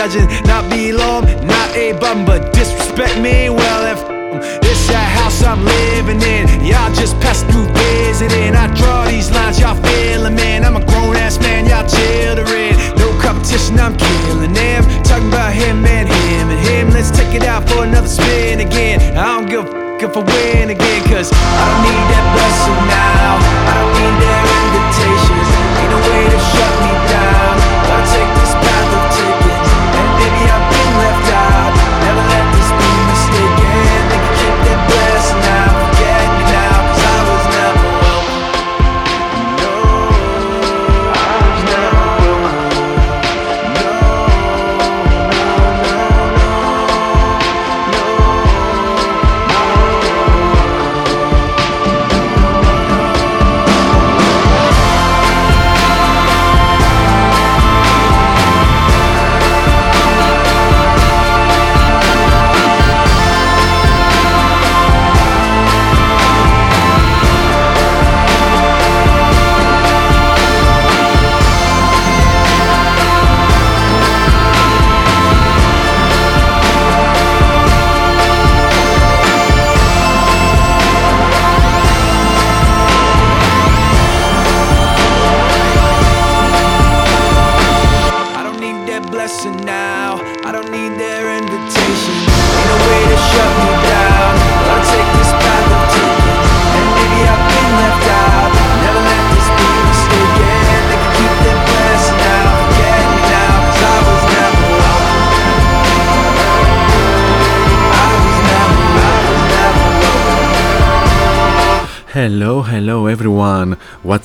짜진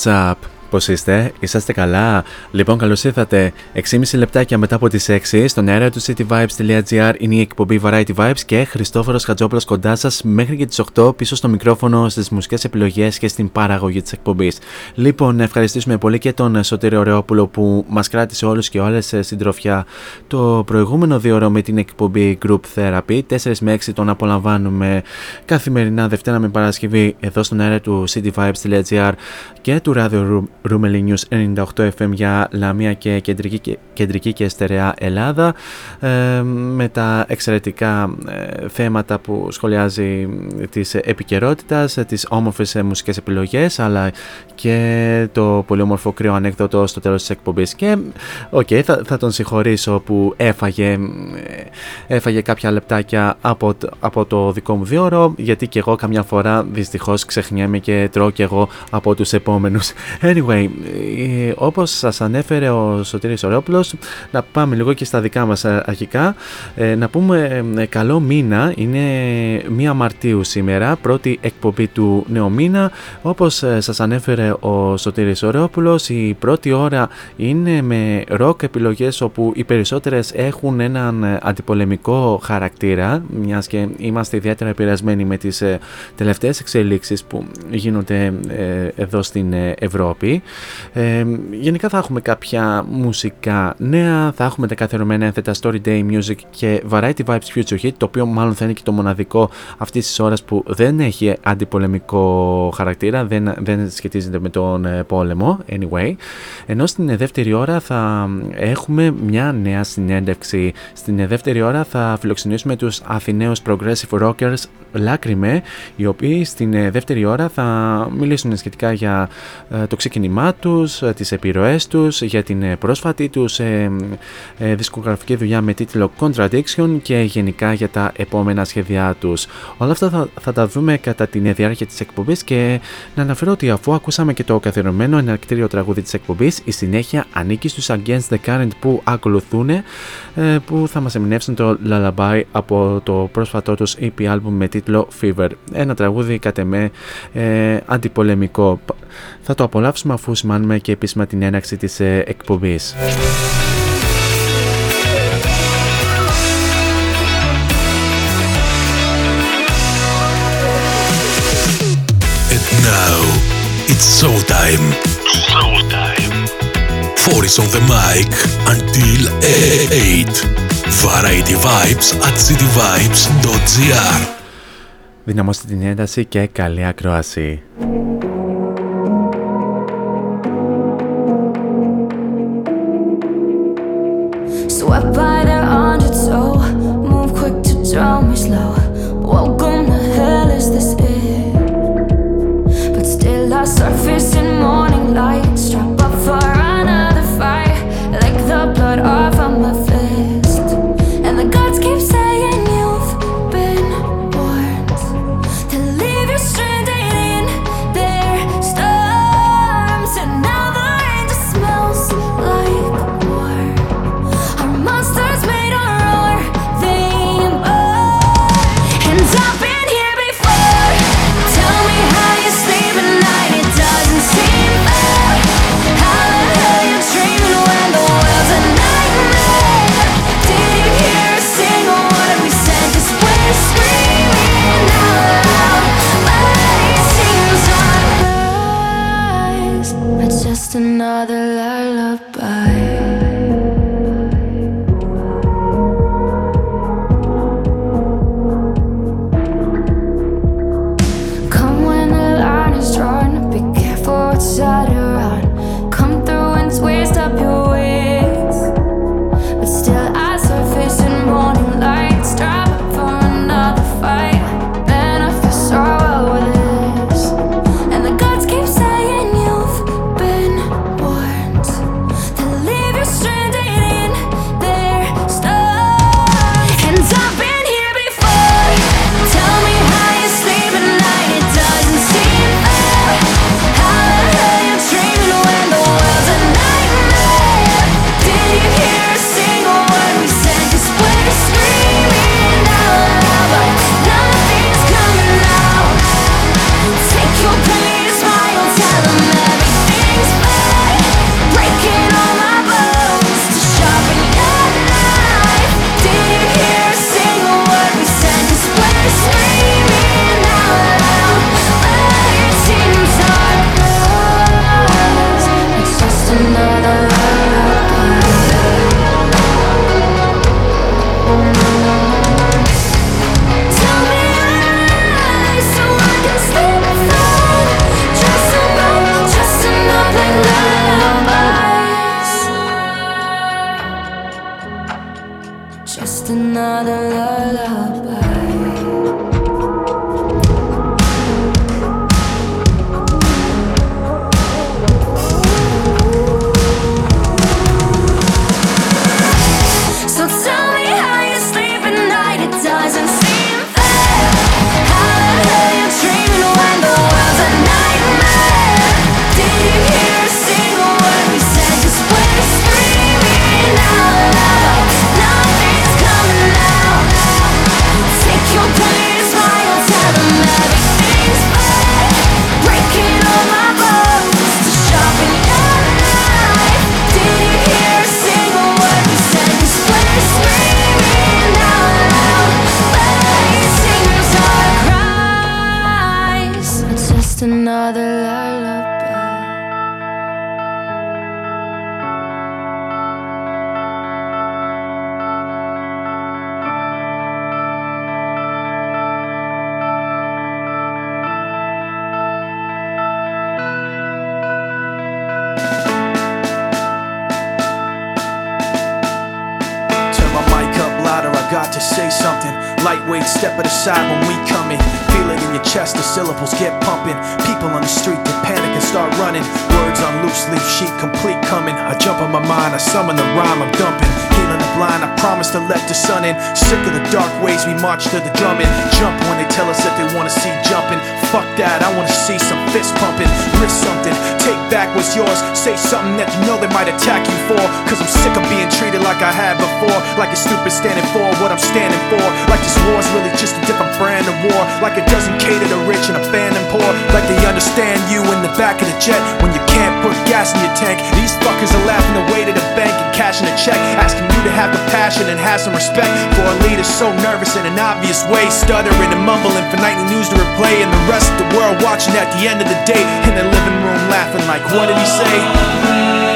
What's up? Πώς είστε, είσαστε καλά; Λοιπόν, καλώς ήρθατε. 6,5 λεπτάκια μετά από τις 6 στον αέρα του cityvibes.gr είναι η εκπομπή Variety Vibes και Χριστόφορος Χατζόπουλος κοντά σας μέχρι και τις 8 πίσω στο μικρόφωνο στις μουσικές επιλογές και στην παραγωγή της εκπομπής. Λοιπόν, να ευχαριστήσουμε πολύ και τον Σωτήριο Ρεόπουλο που μας κράτησε όλους και όλες ε, στην τροφιά το προηγούμενο δύο ώρο με την εκπομπή Group Therapy. 4 με 6 τον απολαμβάνουμε καθημερινά Δευτέρα με Παρασκευή εδώ στον αέρα του cityvibes.gr και του Radio Roomeli News 98 FM για Λαμία και κεντρική, και κεντρική και στερεά Ελλάδα ε, με τα εξαιρετικά ε, θέματα που σχολιάζει της επικαιρότητας, τις όμορφες ε, μουσικές επιλογές αλλά και το πολύ όμορφο κρύο ανέκδοτο στο τέλος της εκπομπής και οκ, θα, θα τον συγχωρήσω που έφαγε, ε, έφαγε κάποια λεπτάκια από, το- από το δικό μου διόρο γιατί και εγώ καμιά φορά δυστυχώς ξεχνιέμαι και τρώω και εγώ από τους επόμενους. Anyway, ε, όπως σας ανέφερε ο Σωτήρης Ωρόπουλος, να πάμε λίγο και στα δικά μας ε, αρχικά. Ε, να πούμε ε, καλό μήνα, είναι 1 Μαρτίου σήμερα, πρώτη εκπομπή του νέου μήνα. Όπως ε, σας ανέφερε ο Σωτήρης Ωρόπουλος, η πρώτη ώρα είναι με ροκ επιλογές όπου οι περισσότερες έχουν έναν ε, αντιπολεμικό χαρακτήρα, μιας και είμαστε ιδιαίτερα επηρεασμένοι με τις ε, τελευταίες εξελίξεις που γίνονται ε, εδώ στην ε, Ευρώπη. Ε, γενικά θα έχουμε κάποια μουσικά νέα, θα έχουμε τα καθιερωμένα ένθετα Story Day Music και Variety Vibes Future Hit, το οποίο μάλλον θα είναι και το μοναδικό αυτής της ώρας που δεν έχει αντιπολεμικό χαρακτήρα, δεν, δεν σχετίζεται με τον ε, πόλεμο, anyway. Ενώ στην ε, δεύτερη ώρα θα έχουμε μια νέα συνέντευξη. Στην ε, δεύτερη ώρα θα φιλοξενήσουμε τους Αθηναίους Progressive Rockers Λάκριμε, οι οποίοι στην ε, δεύτερη ώρα θα μιλήσουν σχετικά για ε, το ξεκίνημά ξεκίνημά τους, τις επιρροές τους, για την πρόσφατη τους δισκογραφική δουλειά με τίτλο Contradiction και γενικά για τα επόμενα σχέδιά τους. Όλα αυτά θα, θα τα δούμε κατά τη διάρκεια της εκπομπής και να αναφέρω ότι αφού ακούσαμε και το καθιερωμένο εναρκτήριο τραγούδι της εκπομπής, η συνέχεια ανήκει στους Against the Current που ακολουθούν που θα μας εμπνεύσουν το Lullaby από το πρόσφατό τους EP album με τίτλο Fever. Ένα τραγούδι κατ' εμέ ε, αντιπολεμικό. Θα το απολαύσουμε αφού σημάνουμε και επίσημα την έναρξη της ε, it's showtime. Showtime. Four is on the mic until 8. Variety Vibes at cityvibes.gr Δυναμώστε την ένταση και καλή ακρόαση. Swept syllables get Like a stupid standing for what I'm standing for. Like this war's really just a different brand of war. Like it doesn't cater to rich and abandon poor. Like they understand you in the back of the jet when you can't put gas in your tank. These fuckers are laughing away to the bank and cashing a check. Asking you to have compassion and have some respect for a leader so nervous in an obvious way. Stuttering and mumbling for nightly news to replay. And the rest of the world watching at the end of the day in their living room laughing like, what did he say?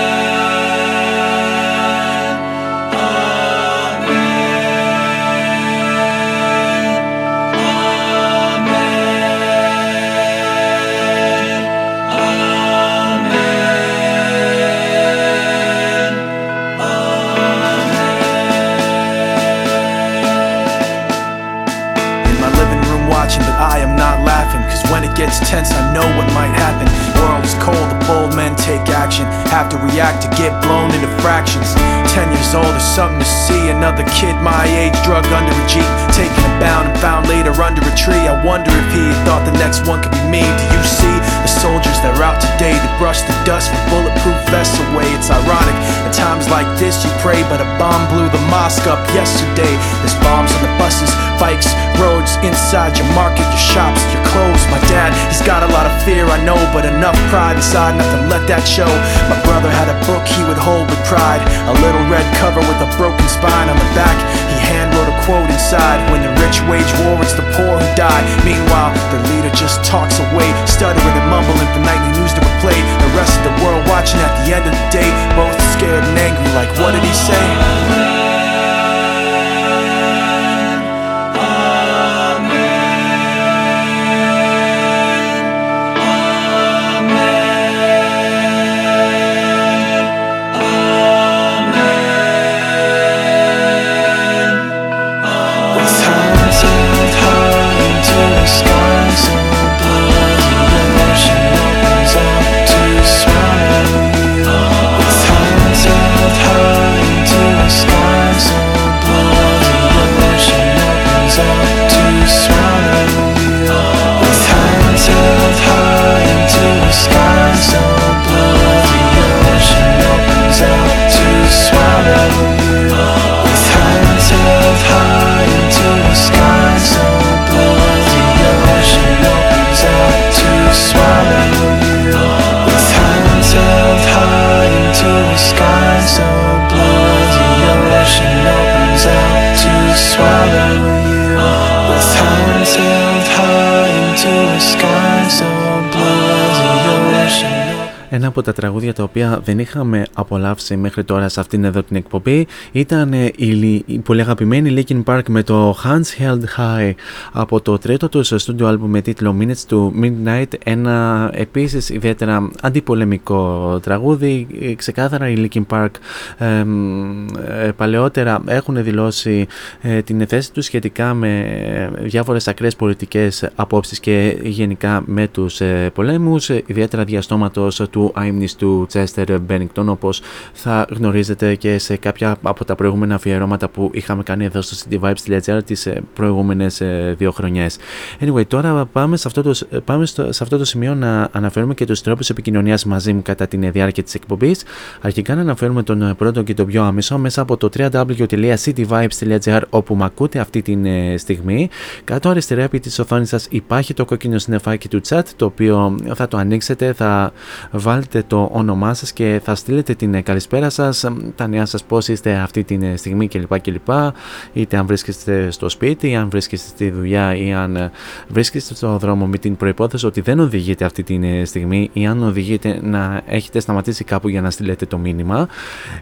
React to get blown into fractions. Ten years old is something to see. Another kid my age drug under a Jeep. Taken and bound and found later under a tree. I wonder if he thought the next one could be me. Do you see the soldiers that are out today? They brush the dust from bulletproof vests away. It's ironic. At times like this, you pray, but a bomb blew the mosque up yesterday. There's bombs on the buses, bikes, roads, inside your market, your shops, your clothes. My dad, he's got a lot of fear, I know, but enough pride inside not to let that show. My brother had a book he would hold with pride, a little red cover with a broken spine on the back. He hand wrote a quote inside When the rich wage war, it's the poor who die. Meanwhile, the leader just talks away, stuttering and mumbling for nightly news to replay. The rest of the world watching at the end of the day, both scared and angry, like, what did he say? para Ένα από τα τραγούδια τα οποία δεν είχαμε απολαύσει μέχρι τώρα σε αυτήν εδώ την εκπομπή ήταν ε, η, λι- η πολύ αγαπημένη Linkin Park με το Hands Held High. Από το τρίτο του studio album με τίτλο Minutes to Midnight ένα επίσης ιδιαίτερα αντιπολεμικό τραγούδι. Ε, ξεκάθαρα η Linkin Park ε, ε, παλαιότερα έχουν δηλώσει ε, την θέση τους σχετικά με ε, διάφορες ακραίες πολιτικές απόψεις και γενικά με τους ε, πολέμους ε, ιδιαίτερα διαστόματος του αείμνηστου Chester Bennington όπως θα γνωρίζετε και σε κάποια από τα προηγούμενα αφιερώματα που είχαμε κάνει εδώ στο cityvibes.gr τις ε, προηγούμενες ε, δύο χρονιές. Anyway, τώρα πάμε σε αυτό το, σ- πάμε στο, σε αυτό το σημείο να αναφέρουμε και τους τρόπους επικοινωνίας μαζί μου κατά την ε, διάρκεια της εκπομπής. Αρχικά να αναφέρουμε τον ε, πρώτο και τον πιο άμεσο μέσα από το www.cityvibes.gr όπου με ακούτε αυτή τη στιγμή. Κάτω αριστερά επί της οθόνης σας υπάρχει το κόκκινο συννεφάκι του chat το οποίο θα το ανοίξετε, θα βάλετε το όνομά σας και θα στείλετε την ε, καλησπέρα σας, τα νέα σας πώς είστε αυτή τη στιγμή κλπ. κλπ. Είτε αν βρίσκεστε στο σπίτι, αν βρίσκεστε στη δουλειά ή αν ε, βρίσκεστε στο δρόμο με την προϋπόθεση ότι δεν οδηγείτε αυτή τη ε, στιγμή ή αν οδηγείτε να έχετε σταματήσει κάπου για να στείλετε το μήνυμα.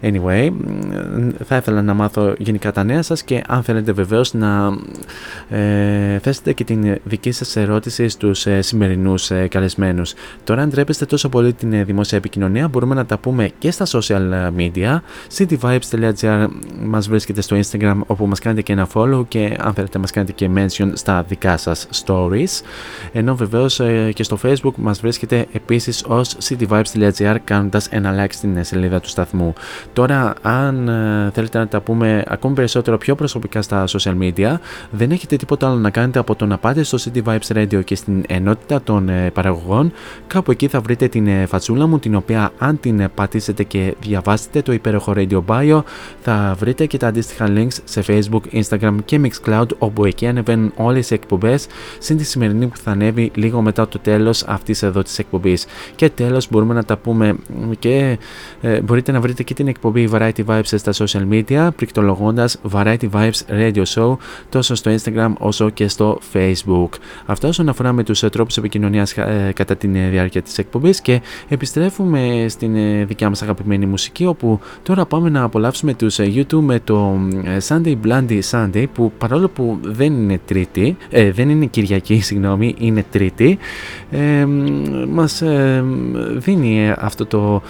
Anyway, μ, θα ήθελα να μάθω γενικά τα νέα σας και αν θέλετε βεβαίως να ε, θέσετε και την δική σας ερώτηση στους ε, σημερινούς ε, καλεσμένους. Τώρα αν τρέπεστε τόσο πολύ την ε, δημόσια επικοινωνία μπορούμε να τα πούμε και στα social media. cityvibes.gr μας βρίσκεται στο Instagram όπου μας κάνετε και ένα follow και αν θέλετε μας κάνετε και mention στα δικά σας stories. Ενώ βεβαίως και στο facebook μας βρίσκεται επίσης ως cityvibes.gr κάνοντας ένα like στην σελίδα του σταθμού. Τώρα αν θέλετε να τα πούμε ακόμη περισσότερο πιο προσωπικά στα social media δεν έχετε τίποτα άλλο να κάνετε από το να πάτε στο City Vibes Radio και στην ενότητα των ε, παραγωγών. Κάπου εκεί θα βρείτε την ε, φατσούλα μου, την οποία αν την ε, πατήσετε και διαβάσετε το υπέροχο Radio Bio, θα βρείτε και τα αντίστοιχα links σε Facebook, Instagram και Mixcloud, όπου εκεί ανεβαίνουν όλες οι εκπομπές, συν τη σημερινή που θα ανέβει λίγο μετά το τέλος αυτής εδώ της εκπομπής. Και τέλος, μπορούμε να τα πούμε και μπορείτε να βρείτε και την εκπομπή Variety Vibes στα social media, πληκτρολογώντα Variety Vibes Radio Show τόσο στο Instagram όσο και στο Facebook. Αυτό όσον αφορά με τους ε, τρόπους επικοινωνίας ε, κατά τη ε, διάρκεια της εκπομπής και επιστρέφουμε στην δικιά μας αγαπημένη μουσική όπου τώρα πάμε να απολαύσουμε τους YouTube με το Sunday Blondie Sunday που παρόλο που δεν είναι τρίτη, δεν είναι Κυριακή συγγνώμη, είναι τρίτη ε, μας δίνει αυτό το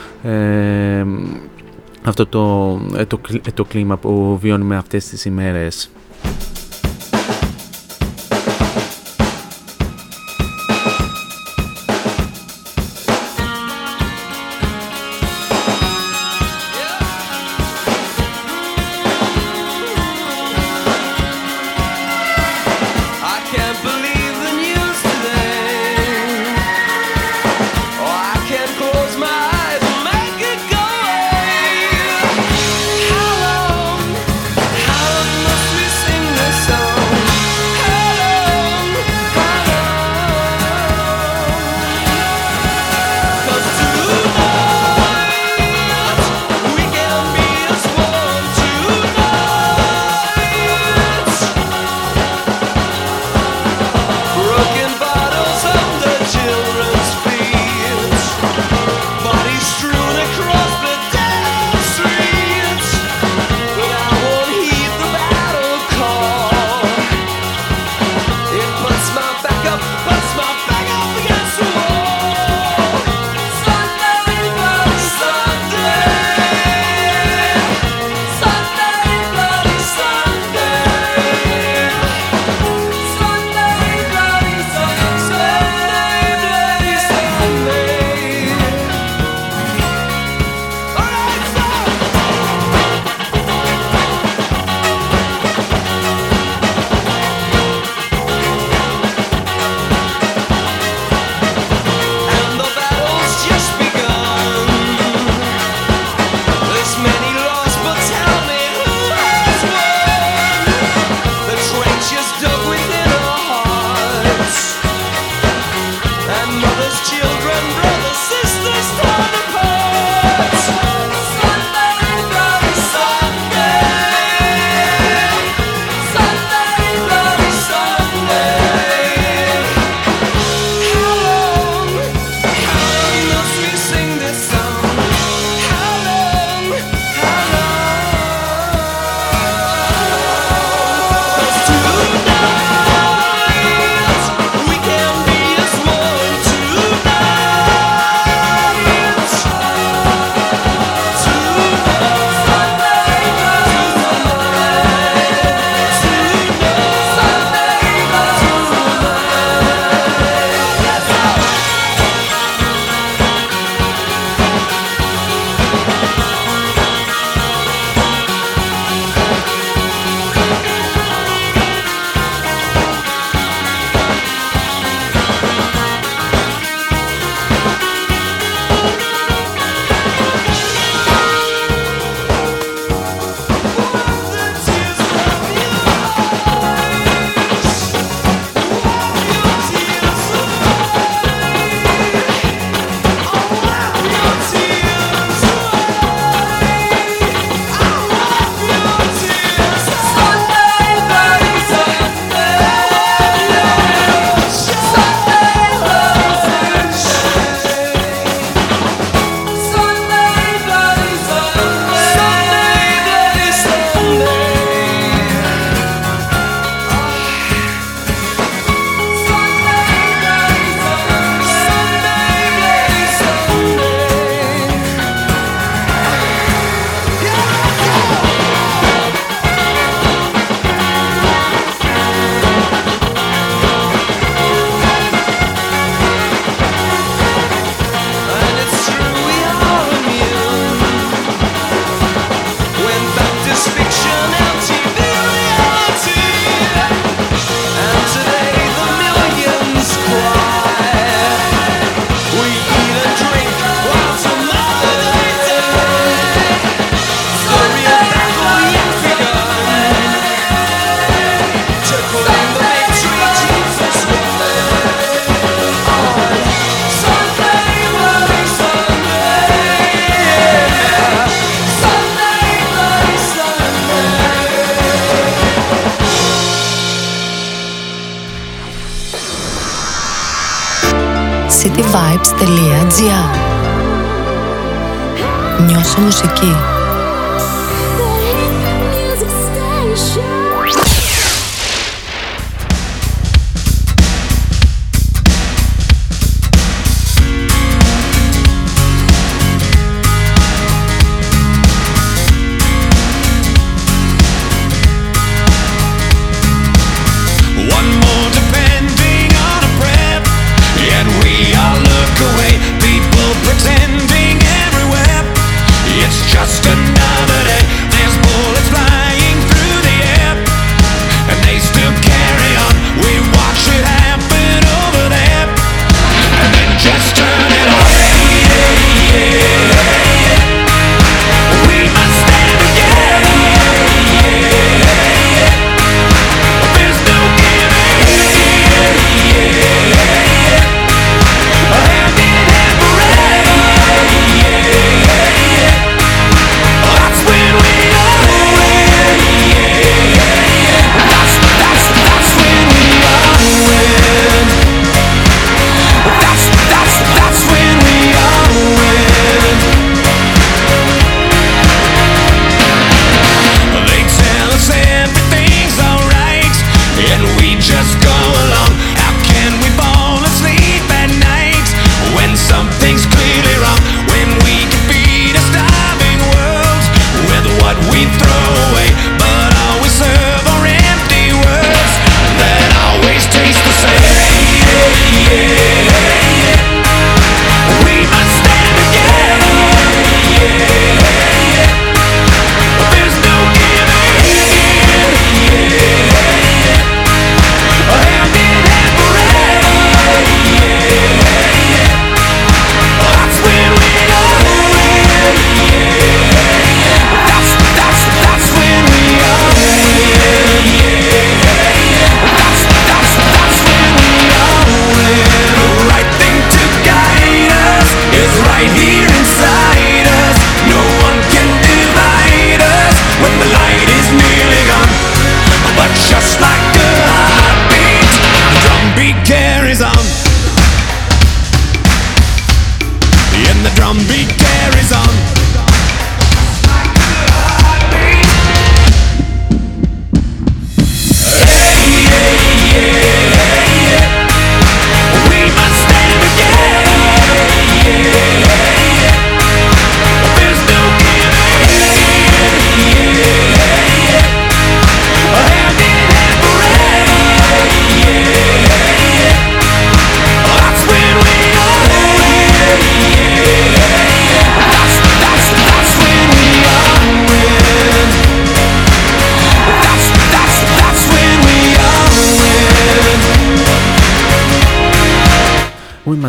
αυτό το, το, το κλίμα που βιώνουμε αυτές τις ημέρες.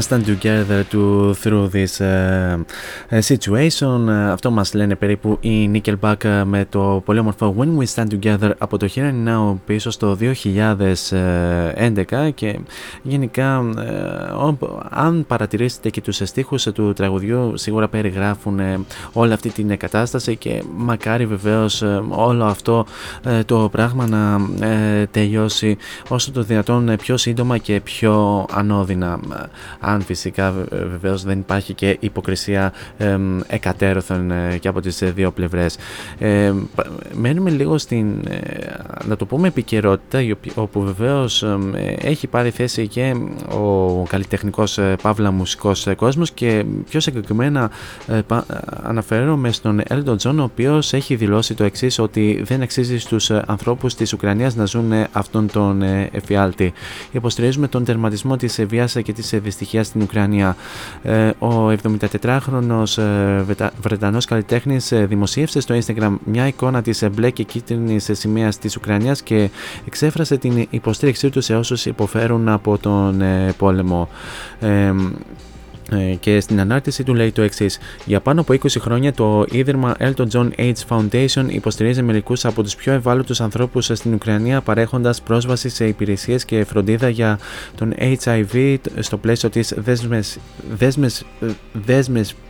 Stand together to through this uh, situation. Uh, αυτό μας λένε περίπου οι Nickelback με το πολύ όμορφο When We Stand Together από το Here and Now πίσω στο 2011 και γενικά αν παρατηρήσετε και τους στίχους του τραγουδιού σίγουρα περιγράφουν όλη αυτή την κατάσταση και μακάρι βεβαίως όλο αυτό το πράγμα να τελειώσει όσο το δυνατόν πιο σύντομα και πιο ανώδυνα αν φυσικά βεβαίως δεν υπάρχει και υποκρισία ε, εκατέρωθεν και από τις δύο πλευρές. Ε, μένουμε λίγο στην, ε, να το πούμε, επικαιρότητα όπου βεβαίως έχει πάρει θέση και ο καλλιτεχνικός ε, παύλα μουσικός ε, κόσμος και πιο συγκεκριμένα αναφέρομαι στον Elton John ο οποίος έχει δηλώσει το εξής ότι δεν αξίζει στους ανθρώπους της Ουκρανίας να ζουν αυτόν τον εφιάλτη. Υποστηρίζουμε τον τερματισμό της βίας και της δυστυχίας στην Ουκρανία. Ε, ο 74χρονος ε, Βρετανός καλλιτέχνης ε, δημοσίευσε στο Instagram μια εικόνα της μπλε και κίτρινης σημαίας της Ουκρανίας και εξέφρασε την υποστήριξή του σε όσους υποφέρουν από τον πόλεμο. Ε, και στην ανάρτηση του λέει το εξής: Για πάνω από 20 χρόνια το ίδρυμα Elton John AIDS Foundation υποστηρίζει μερικούς από τους πιο ευάλωτους ανθρώπους στην Ουκρανία παρέχοντας πρόσβαση σε υπηρεσίες και φροντίδα για τον HIV στο πλαίσιο της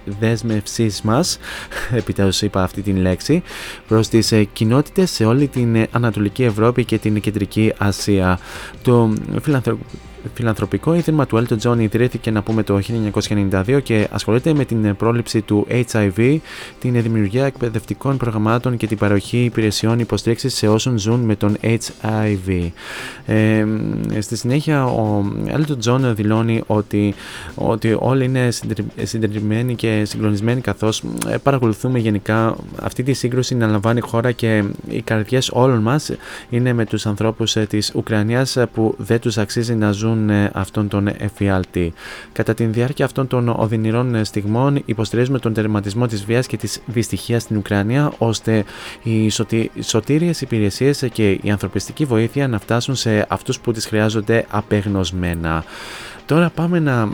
δέσμευσής μας. Επιτέλους είπα αυτή την λέξη. Προς τις ε, κοινότητες σε όλη την Ανατολική Ευρώπη και την Κεντρική Ασία. Το φιλανθρωπικό ίδρυμα του Elton John ιδρύθηκε να πούμε το 1992 και ασχολείται με την πρόληψη του HIV, την δημιουργία εκπαιδευτικών προγραμμάτων και την παροχή υπηρεσιών υποστήριξης σε όσων ζουν με τον HIV. Ε, στη συνέχεια ο Elton John δηλώνει ότι, ότι όλοι είναι συντηρημένοι και συγκλονισμένοι καθώς ε, παρακολουθούμε γενικά αυτή τη σύγκρουση να λαμβάνει χώρα και οι καρδιές όλων μας είναι με τους ανθρώπους ε, της Ουκρανίας που δεν τους αξίζει να ζουν ε, αυτόν τον εφιάλτη. Κατά τη διάρκεια αυτών των οδυνηρών στιγμών υποστηρίζουμε τον τερματισμό της βίας και της δυστυχίας στην Ουκρανία ώστε οι σωτήριες υπηρεσίες και η ανθρωπιστική βοήθεια να φτάσουν σε αυτούς που τις χρειάζονται απεγνωσμένα. Τώρα πάμε να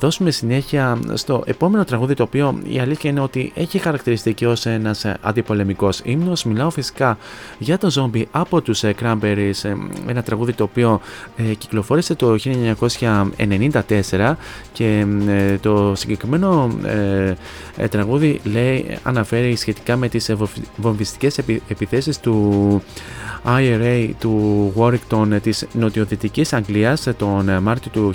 δώσουμε συνέχεια στο επόμενο τραγούδι το οποίο η αλήθεια είναι ότι έχει χαρακτηριστική ως ένας αντιπολεμικός ύμνος. Μιλάω φυσικά για το ζόμπι από τους Cranberries, ένα τραγούδι το οποίο ε, κυκλοφόρησε το 1994 και ε, το συγκεκριμένο ε, τραγούδι λέει, αναφέρει σχετικά με τις βομβιστικές επιθέσεις του IRA του Warrington της νοτιοδυτικής Αγγλίας τον Μάρτιο του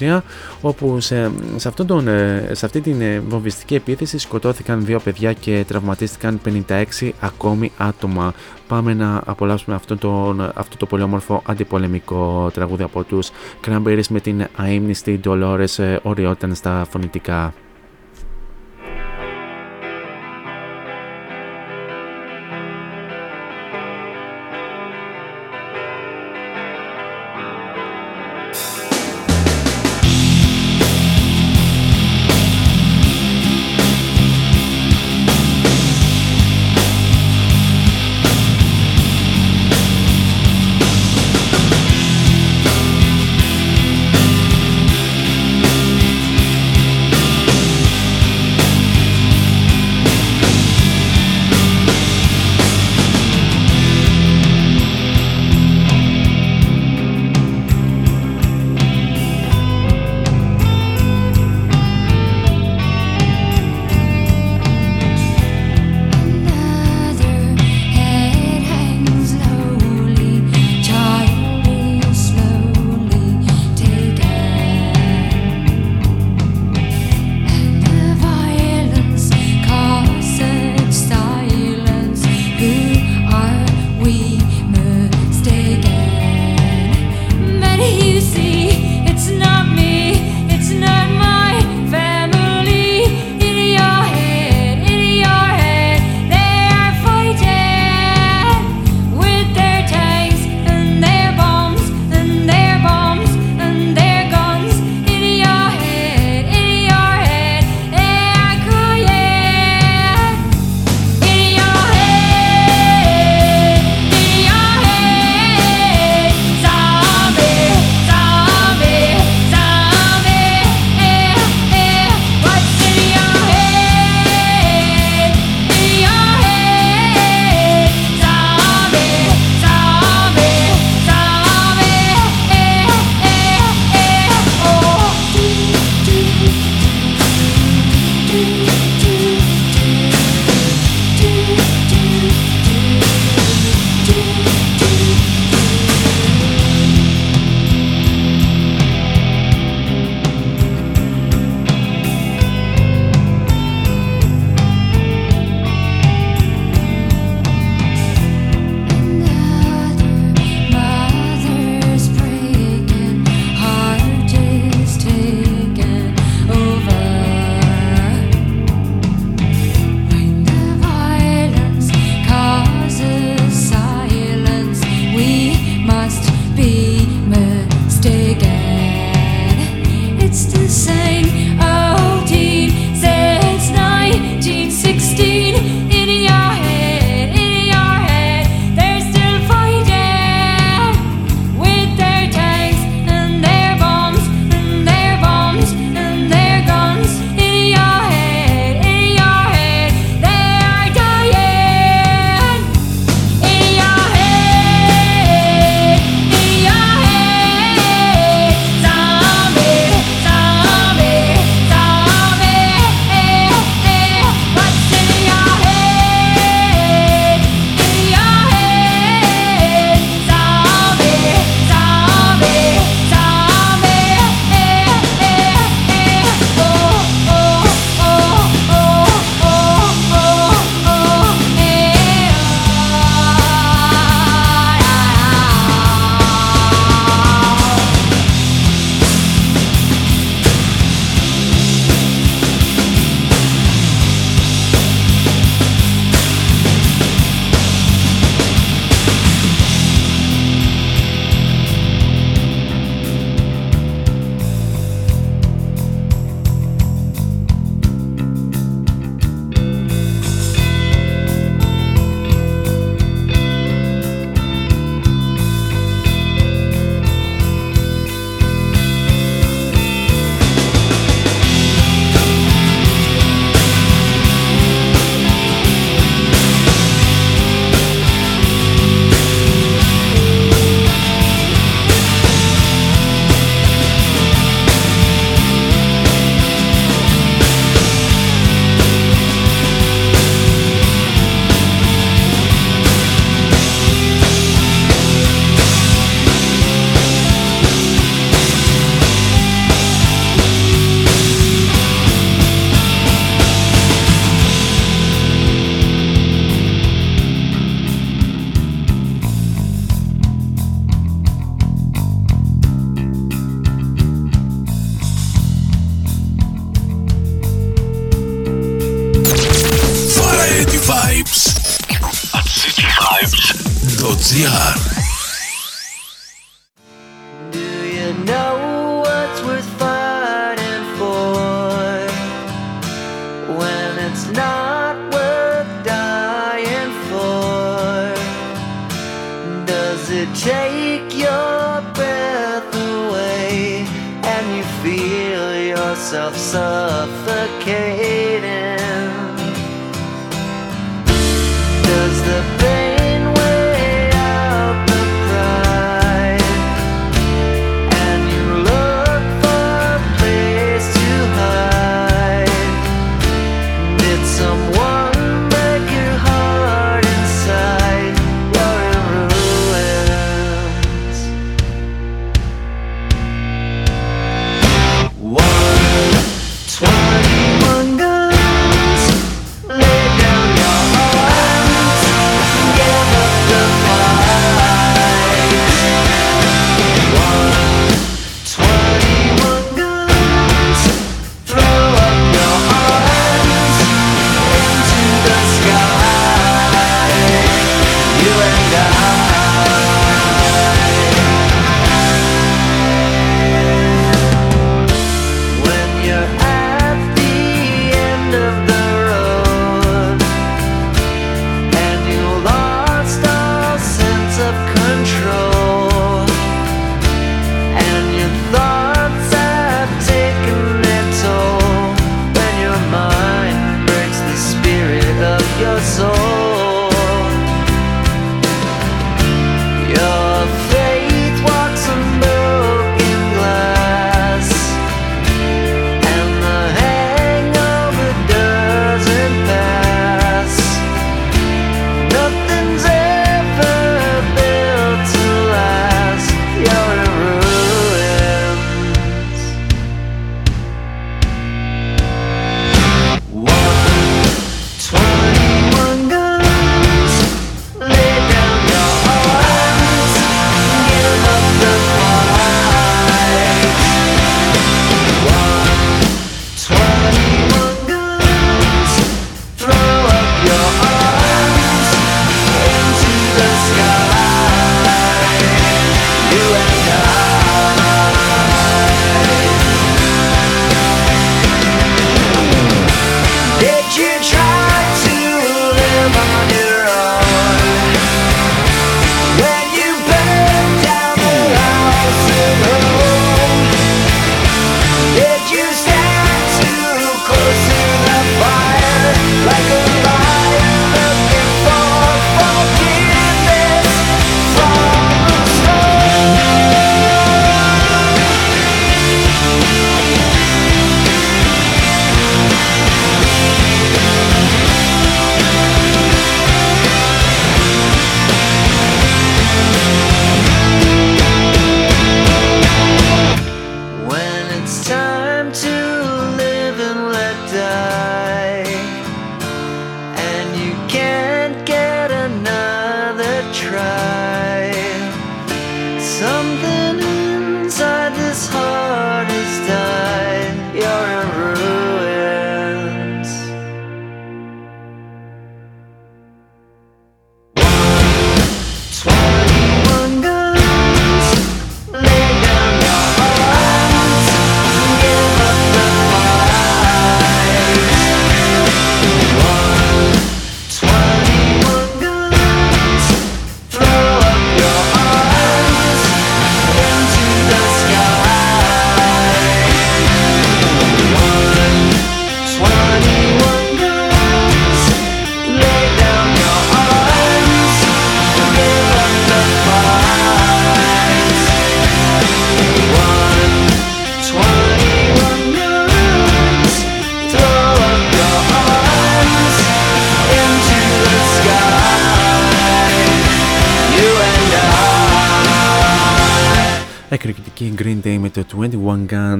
1993 όπου σε, σε, τον, σε αυτή την βομβιστική επίθεση σκοτώθηκαν δύο παιδιά και τραυματίστηκαν 56 ακόμη άτομα. Πάμε να απολαύσουμε αυτό το, αυτό το πολύ όμορφο αντιπολεμικό τραγούδι από τους Cranberries με την αείμνηστη Dolores Oriótan στα φωνητικά.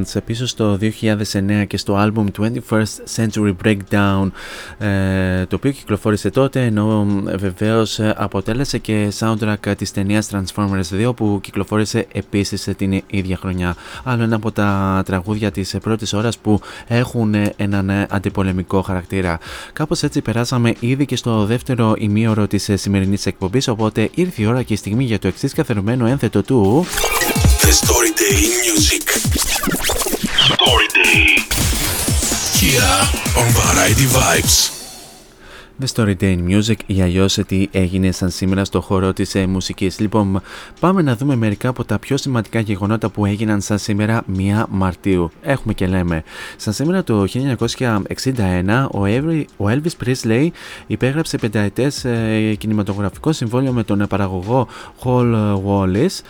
Guns πίσω στο 2009 και στο album 21st Century Breakdown ε, το οποίο κυκλοφόρησε τότε ενώ βεβαίως αποτέλεσε και soundtrack της ταινίας Transformers 2 που κυκλοφόρησε επίσης την ίδια χρονιά. Άλλο ένα από τα τραγούδια της πρώτης ώρας που έχουν έναν αντιπολεμικό χαρακτήρα. Κάπως έτσι περάσαμε ήδη και στο δεύτερο ημίωρο της σημερινής εκπομπής οπότε ήρθε η ώρα και η στιγμή για το εξής καθερωμένο ένθετο του... The Story Day Music. Story Day. Here on Variety Vibes. The Story Day Music ή αλλιώς τι έγινε σαν σήμερα στο χώρο της ε, μουσικής. Λοιπόν, πάμε να δούμε μερικά από τα πιο σημαντικά γεγονότα που έγιναν σαν σήμερα 1 Μαρτίου. Έχουμε και λέμε. Σαν σήμερα το 1961 ο, ο Elvis Presley υπέγραψε πενταετές ε, κινηματογραφικό συμβόλαιο με τον παραγωγό Hall Wallis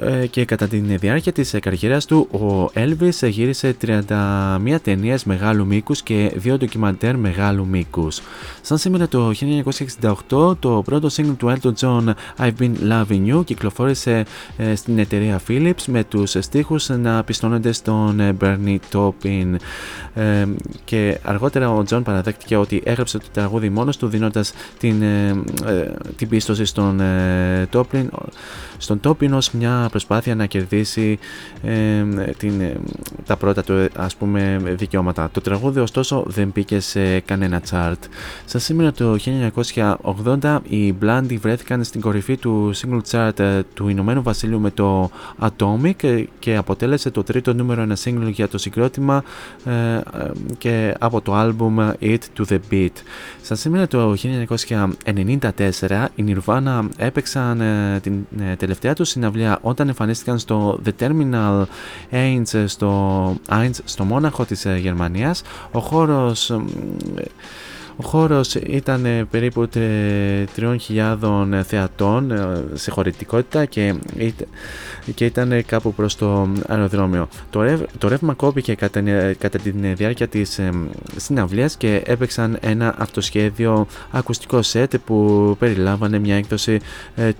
ε, και κατά τη διάρκεια της καριέρας του ο Elvis γύρισε 31 ταινίες μεγάλου μήκους και δύο ντοκιμαντέρ μεγάλου μήκους. Σαν σήμερα το 1968 το πρώτο single του Elton John I've Been Loving You κυκλοφόρησε ε, στην εταιρεία Philips με τους στίχους να πιστώνονται στον ε, Bernie Taupin. Ε, και αργότερα ο John παραδέχτηκε ότι έγραψε το τραγούδι μόνος του δίνοντας την, την πίστοση στον Taupin στον Τόπινος μια προσπάθεια να κερδίσει την, τα πρώτα του ας πούμε δικαιώματα. Το τραγούδι ωστόσο δεν μπήκε σε κανένα chart. Σα σήμερα το 1980 οι Blondie βρέθηκαν στην κορυφή του single chart ε, του Ηνωμένου Βασιλείου με το Atomic και αποτέλεσε το τρίτο νούμερο ένα single για το συγκρότημα ε, ε, και από το album It to the Beat. Στα σήμερα το 1994 οι Nirvana έπαιξαν την τελευταία του συναυλία όταν εμφανίστηκαν στο The Terminal 1 στο, στο Μόναχο της Γερμανίας. Ο χώρος ο χώρος ήταν ε, περίπου 3.000 θεατών ε, σε χωρητικότητα και, και ήταν κάπου προς το αεροδρόμιο. Το, ρευ, το ρεύμα κόπηκε κατά, κατά τη διάρκεια της ε, συναυλίας και έπαιξαν ένα αυτοσχέδιο ακουστικό σετ που περιλάμβανε μια έκδοση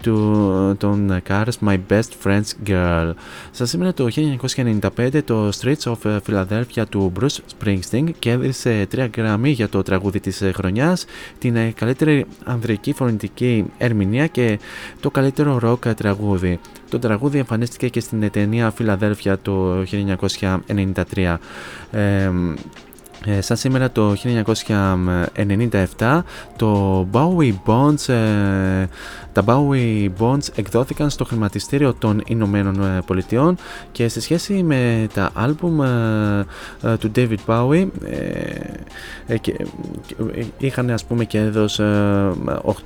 του, των Cars My Best Friend's Girl. Στα σήμερα το 1995 το Streets of Philadelphia του Bruce Springsteen κέρδισε 3 γραμμή για το τραγούδι της χρονιάς, την ε, καλύτερη ανδρική φωνητική ερμηνεία και το καλύτερο ροκ τραγούδι. Το τραγούδι εμφανίστηκε και στην ταινία Φιλαδέλφια το 1993. Ε, ε, σαν σήμερα το 1997 το Bowie Bonds ε, τα Bowie Bonds εκδόθηκαν στο χρηματιστήριο των Ηνωμένων ε, Πολιτειών και σε σχέση με τα άλμπουμ ε, ε, του David Bowie είχαν ας πούμε και έδωσε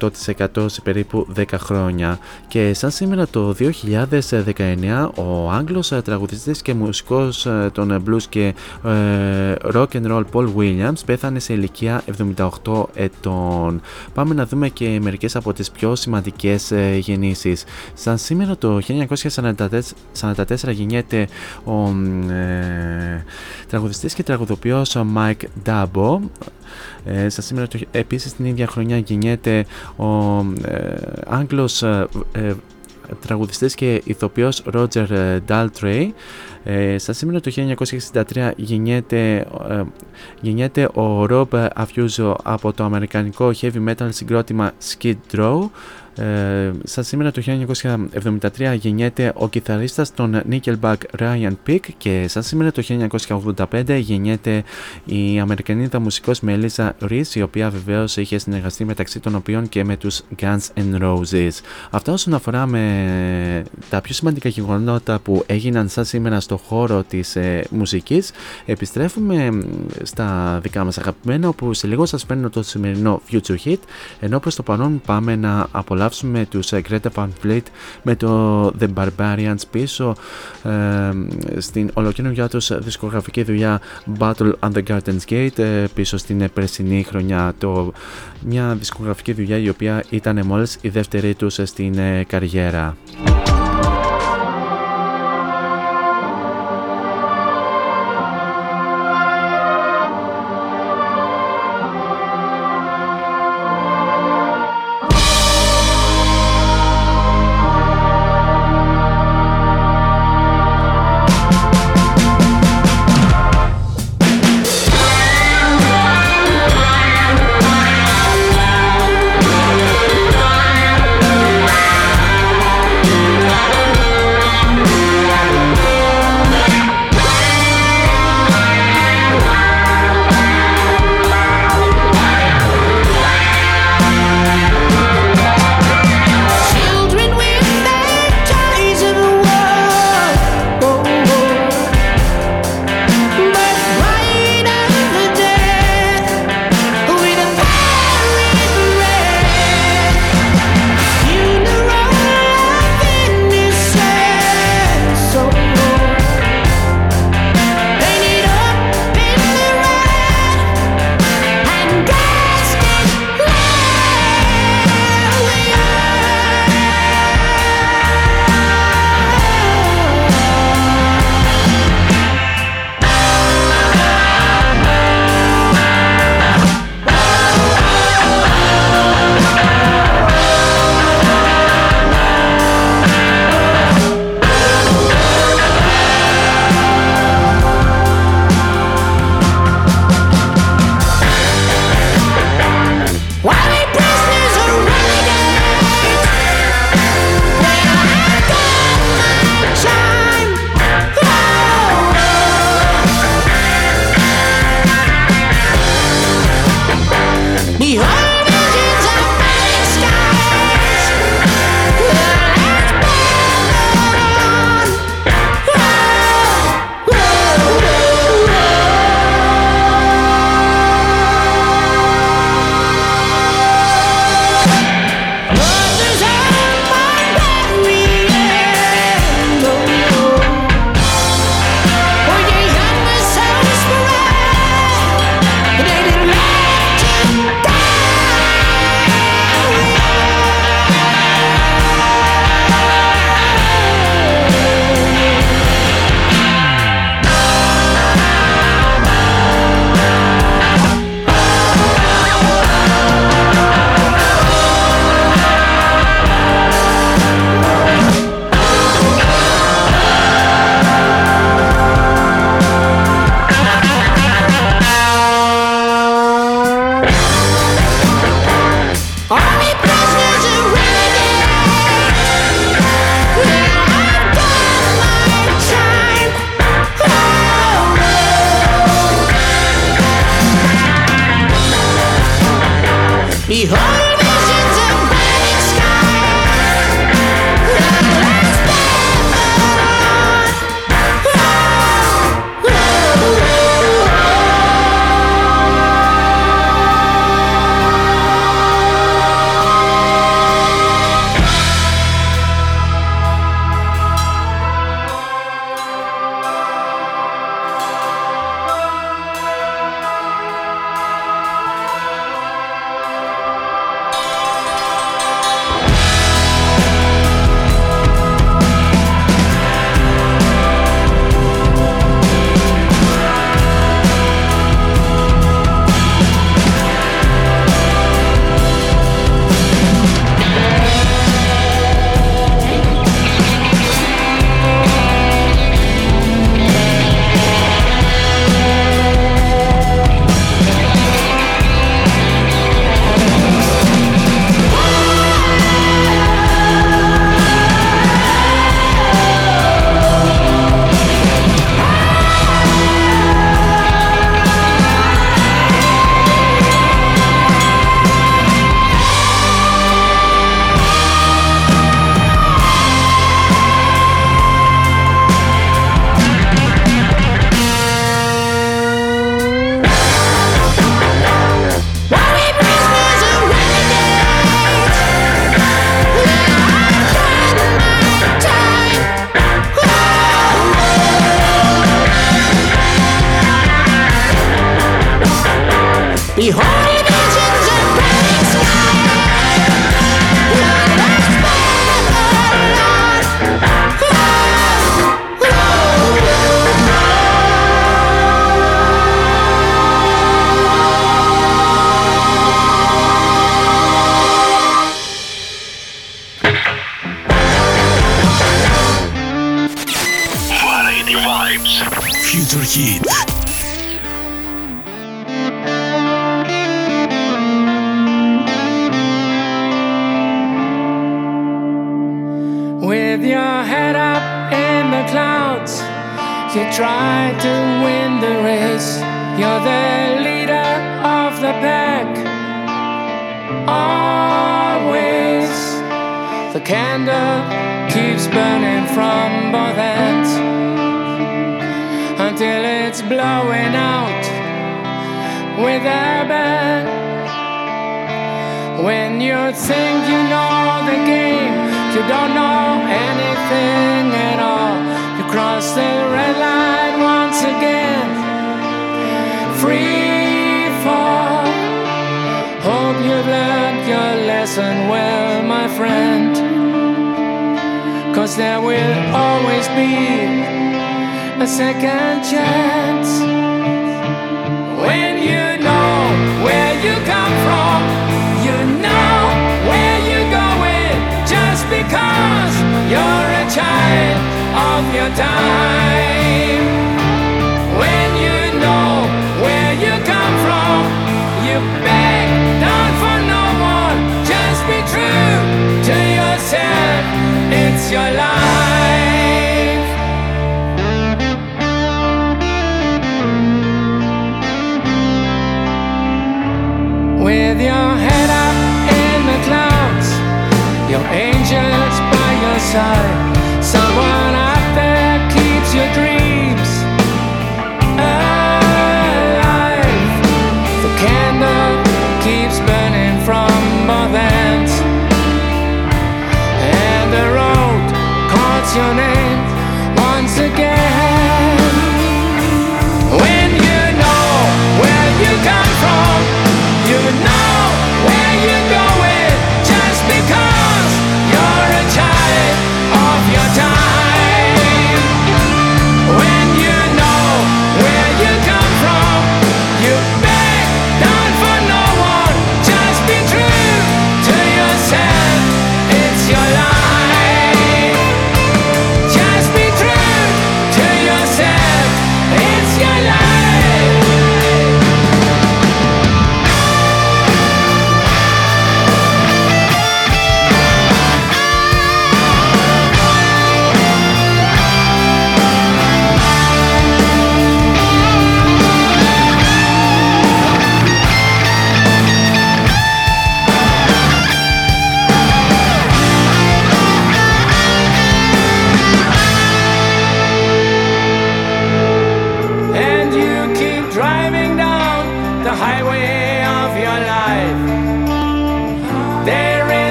8% σε περίπου 10 χρόνια και σαν σήμερα το 2019 ο Άγγλος τραγουδιστής και μουσικός των blues και rock and roll Paul Williams πέθανε σε ηλικία 78 ετών. Πάμε να δούμε και μερικές από τις πιο σημαντικές γεννήσει. Ε, γεννήσεις. Σαν σήμερα το 1944 γεννιέται ο ε, τραγουδιστής και τραγουδοποιός Mike Dabo. Ε, σαν σήμερα το, επίσης την ίδια χρονιά γεννιέται ο ε, Άγγλος ε, τραγουδιστής και ηθοποιός Roger Daltrey. Ε, στα σήμερα το 1963 γεννιέται, ε, γεννιέται ο Rob Affuso από το αμερικανικό heavy metal συγκρότημα Skid Row. Ε, σαν σήμερα το 1973 γεννιέται ο κιθαρίστας των Nickelback Ryan Pick και σαν σήμερα το 1985 γεννιέται η Αμερικανίδα μουσικός Melissa Reese η οποία βεβαίως είχε συνεργαστεί μεταξύ των οποίων και με τους Guns N' Roses. Αυτά όσον αφορά με τα πιο σημαντικά γεγονότα που έγιναν σαν σήμερα στο χώρο της ε, μουσικής επιστρέφουμε στα δικά μας αγαπημένα όπου σε λίγο σας παίρνω το σημερινό Future Hit ενώ προς το παρόν πάμε να απολαύσουμε απολαύσουμε τους Greta Van Fleet με το The Barbarians πίσω ε, στην ολοκαίρια τους δισκογραφική δουλειά Battle on the Garden's Gate ε, πίσω στην περσινή χρονιά το, μια δισκογραφική δουλειά η οποία ήταν μόλις η δεύτερη τους στην ε, καριέρα.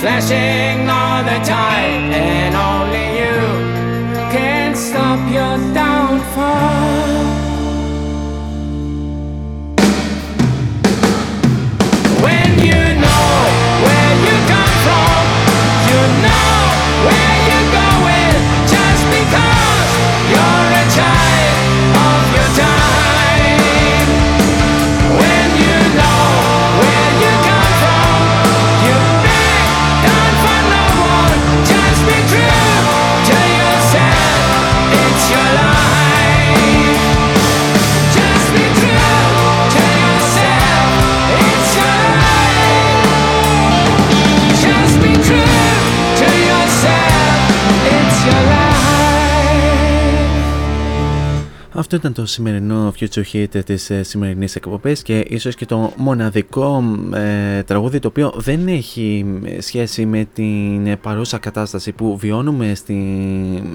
Flashing all the time, Αυτό ήταν το σημερινό Future Hit της ε, σημερινής εκπομπής και ίσως και το μοναδικό ε, τραγούδι το οποίο δεν έχει ε, σχέση με την ε, παρούσα κατάσταση που βιώνουμε στη,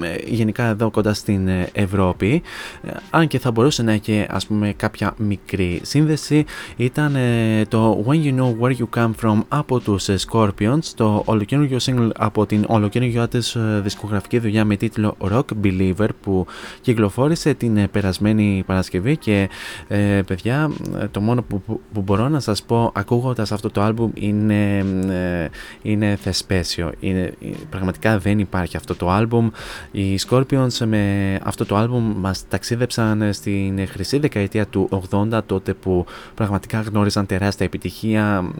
ε, γενικά εδώ κοντά στην ε, Ευρώπη. Ε, αν και θα μπορούσε να έχει ας πούμε κάποια μικρή σύνδεση ήταν ε, το When You Know Where You Come From από τους ε, Scorpions το ολοκαίριο single από την ολοκαίρια της ε, δισκογραφική δουλειά με τίτλο Rock Believer που κυκλοφόρησε την ε, περασμένη Παρασκευή και ε, παιδιά ε, το μόνο που, που, που μπορώ να σας πω ακούγοντας αυτό το άλμπουμ είναι, ε, είναι θεσπέσιο. Είναι, ε, πραγματικά δεν υπάρχει αυτό το άλμπουμ. Οι Scorpions με αυτό το άλμπουμ μας ταξίδεψαν στην χρυσή δεκαετία του 80 τότε που πραγματικά γνώριζαν τεράστια επιτυχία.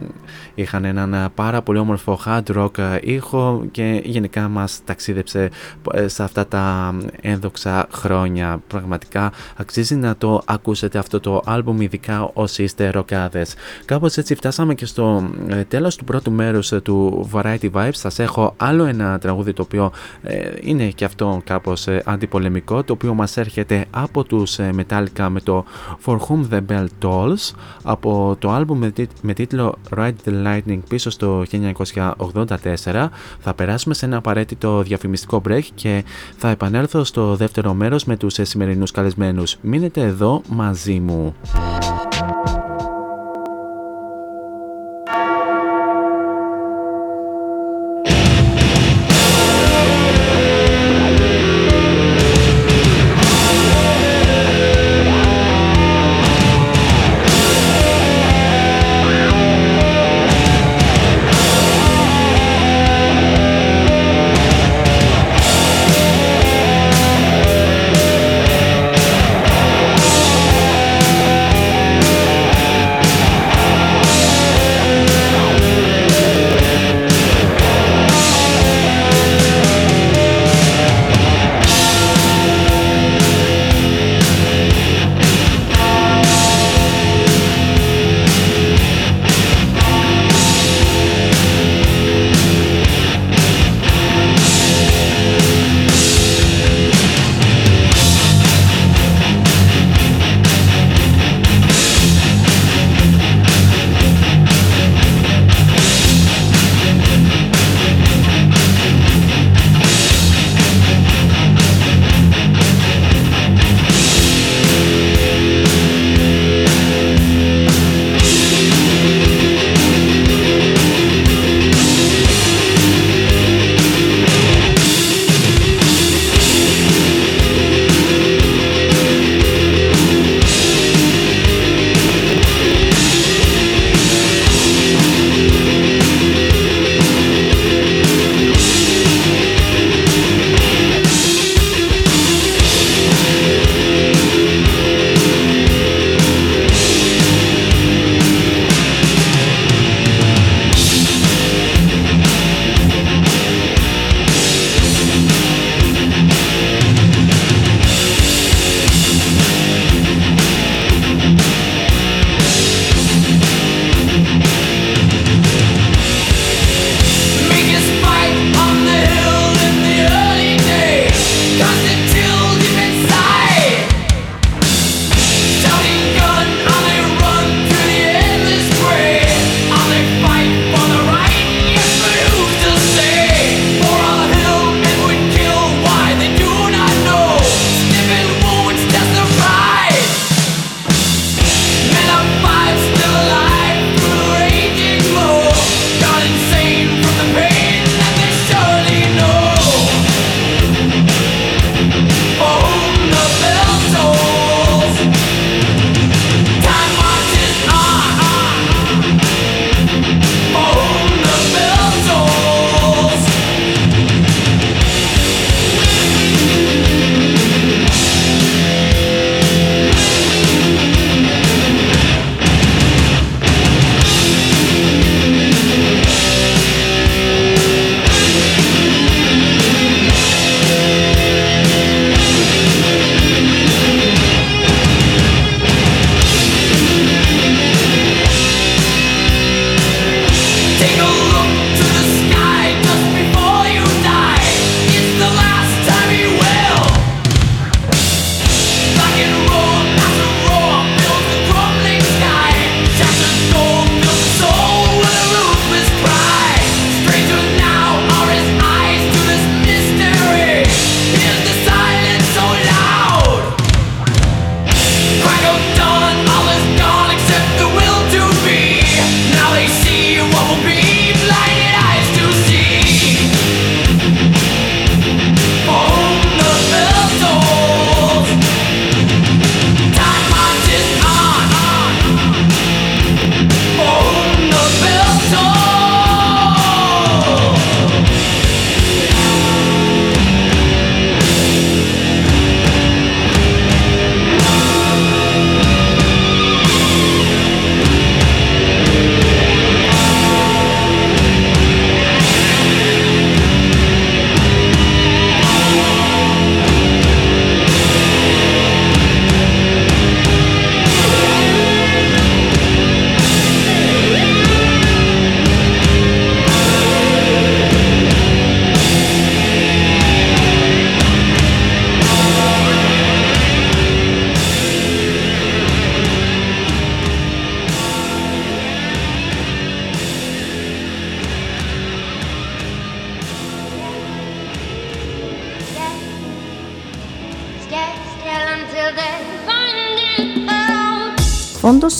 Είχαν έναν ε, πάρα πολύ όμορφο hard rock ε, ήχο και γενικά μας ταξίδεψε ε, σε αυτά τα ένδοξα χρόνια. Πραγματικά αξίζει να το ακούσετε αυτό το άλμπουμ ειδικά όσοι είστε ροκάδες. Κάπως έτσι φτάσαμε και στο ε, τέλος του πρώτου μέρους ε, του Variety Vibes. Σας έχω άλλο ένα τραγούδι το οποίο ε, είναι και αυτό κάπως ε, αντιπολεμικό το οποίο μας έρχεται από τους ε, Metallica με το For Whom the Bell Tolls από το άλμπουμ με, τίτ- με τίτλο Ride the Lightning πίσω στο 1984 θα περάσουμε σε ένα απαραίτητο διαφημιστικό break και θα επανέλθω στο δεύτερο μέρος με τους ε, σημερινούς καλεσμένους μείνετε εδώ μαζί μου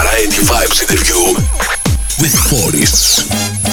Variety Vibes interview with Boris.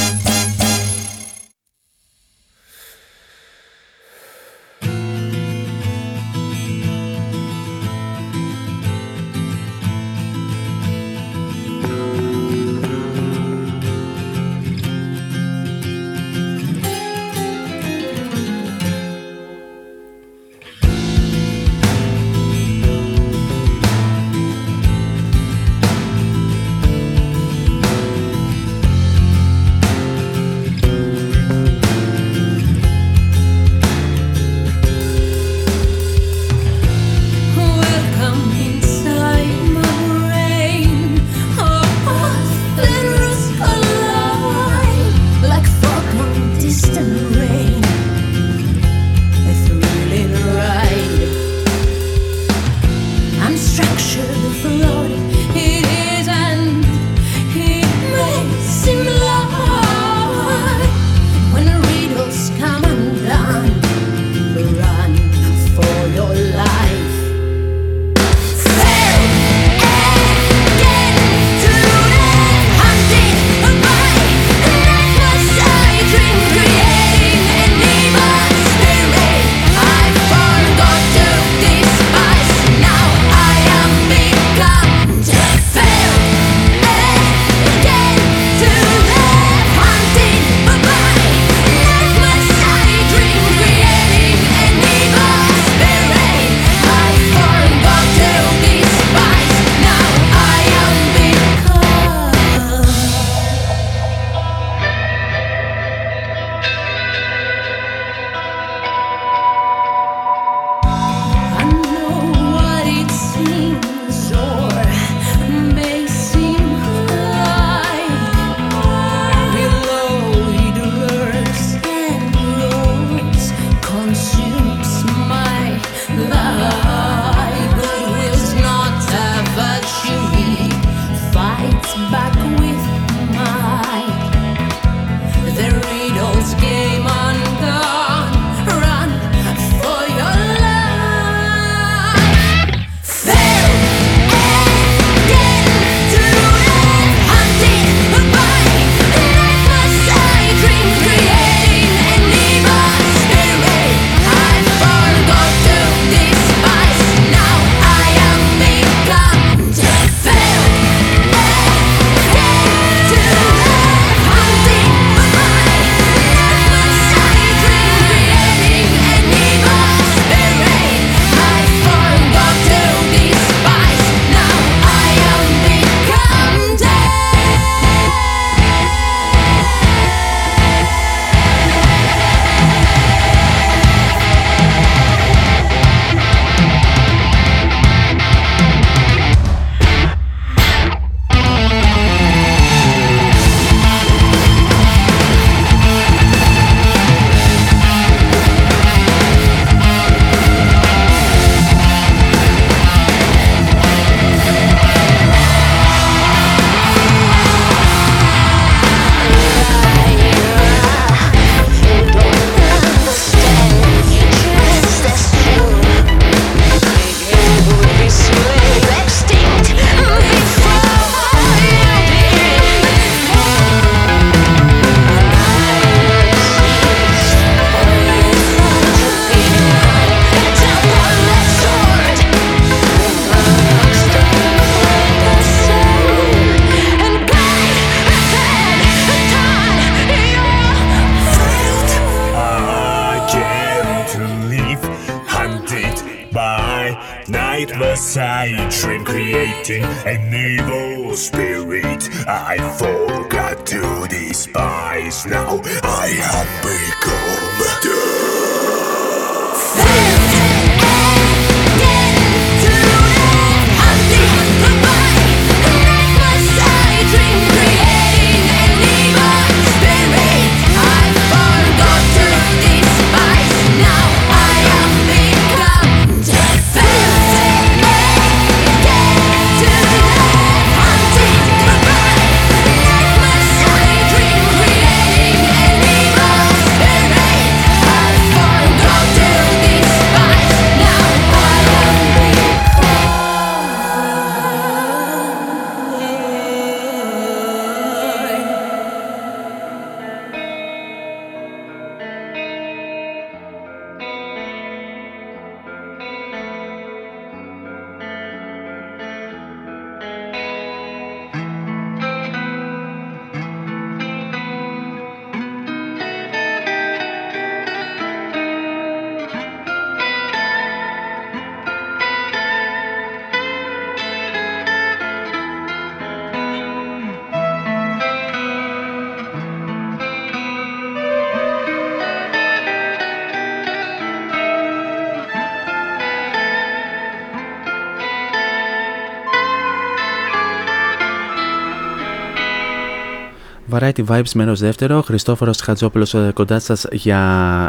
Variety Vibes μέρος δεύτερο, Χριστόφορος Χατζόπουλος ε, κοντά σας για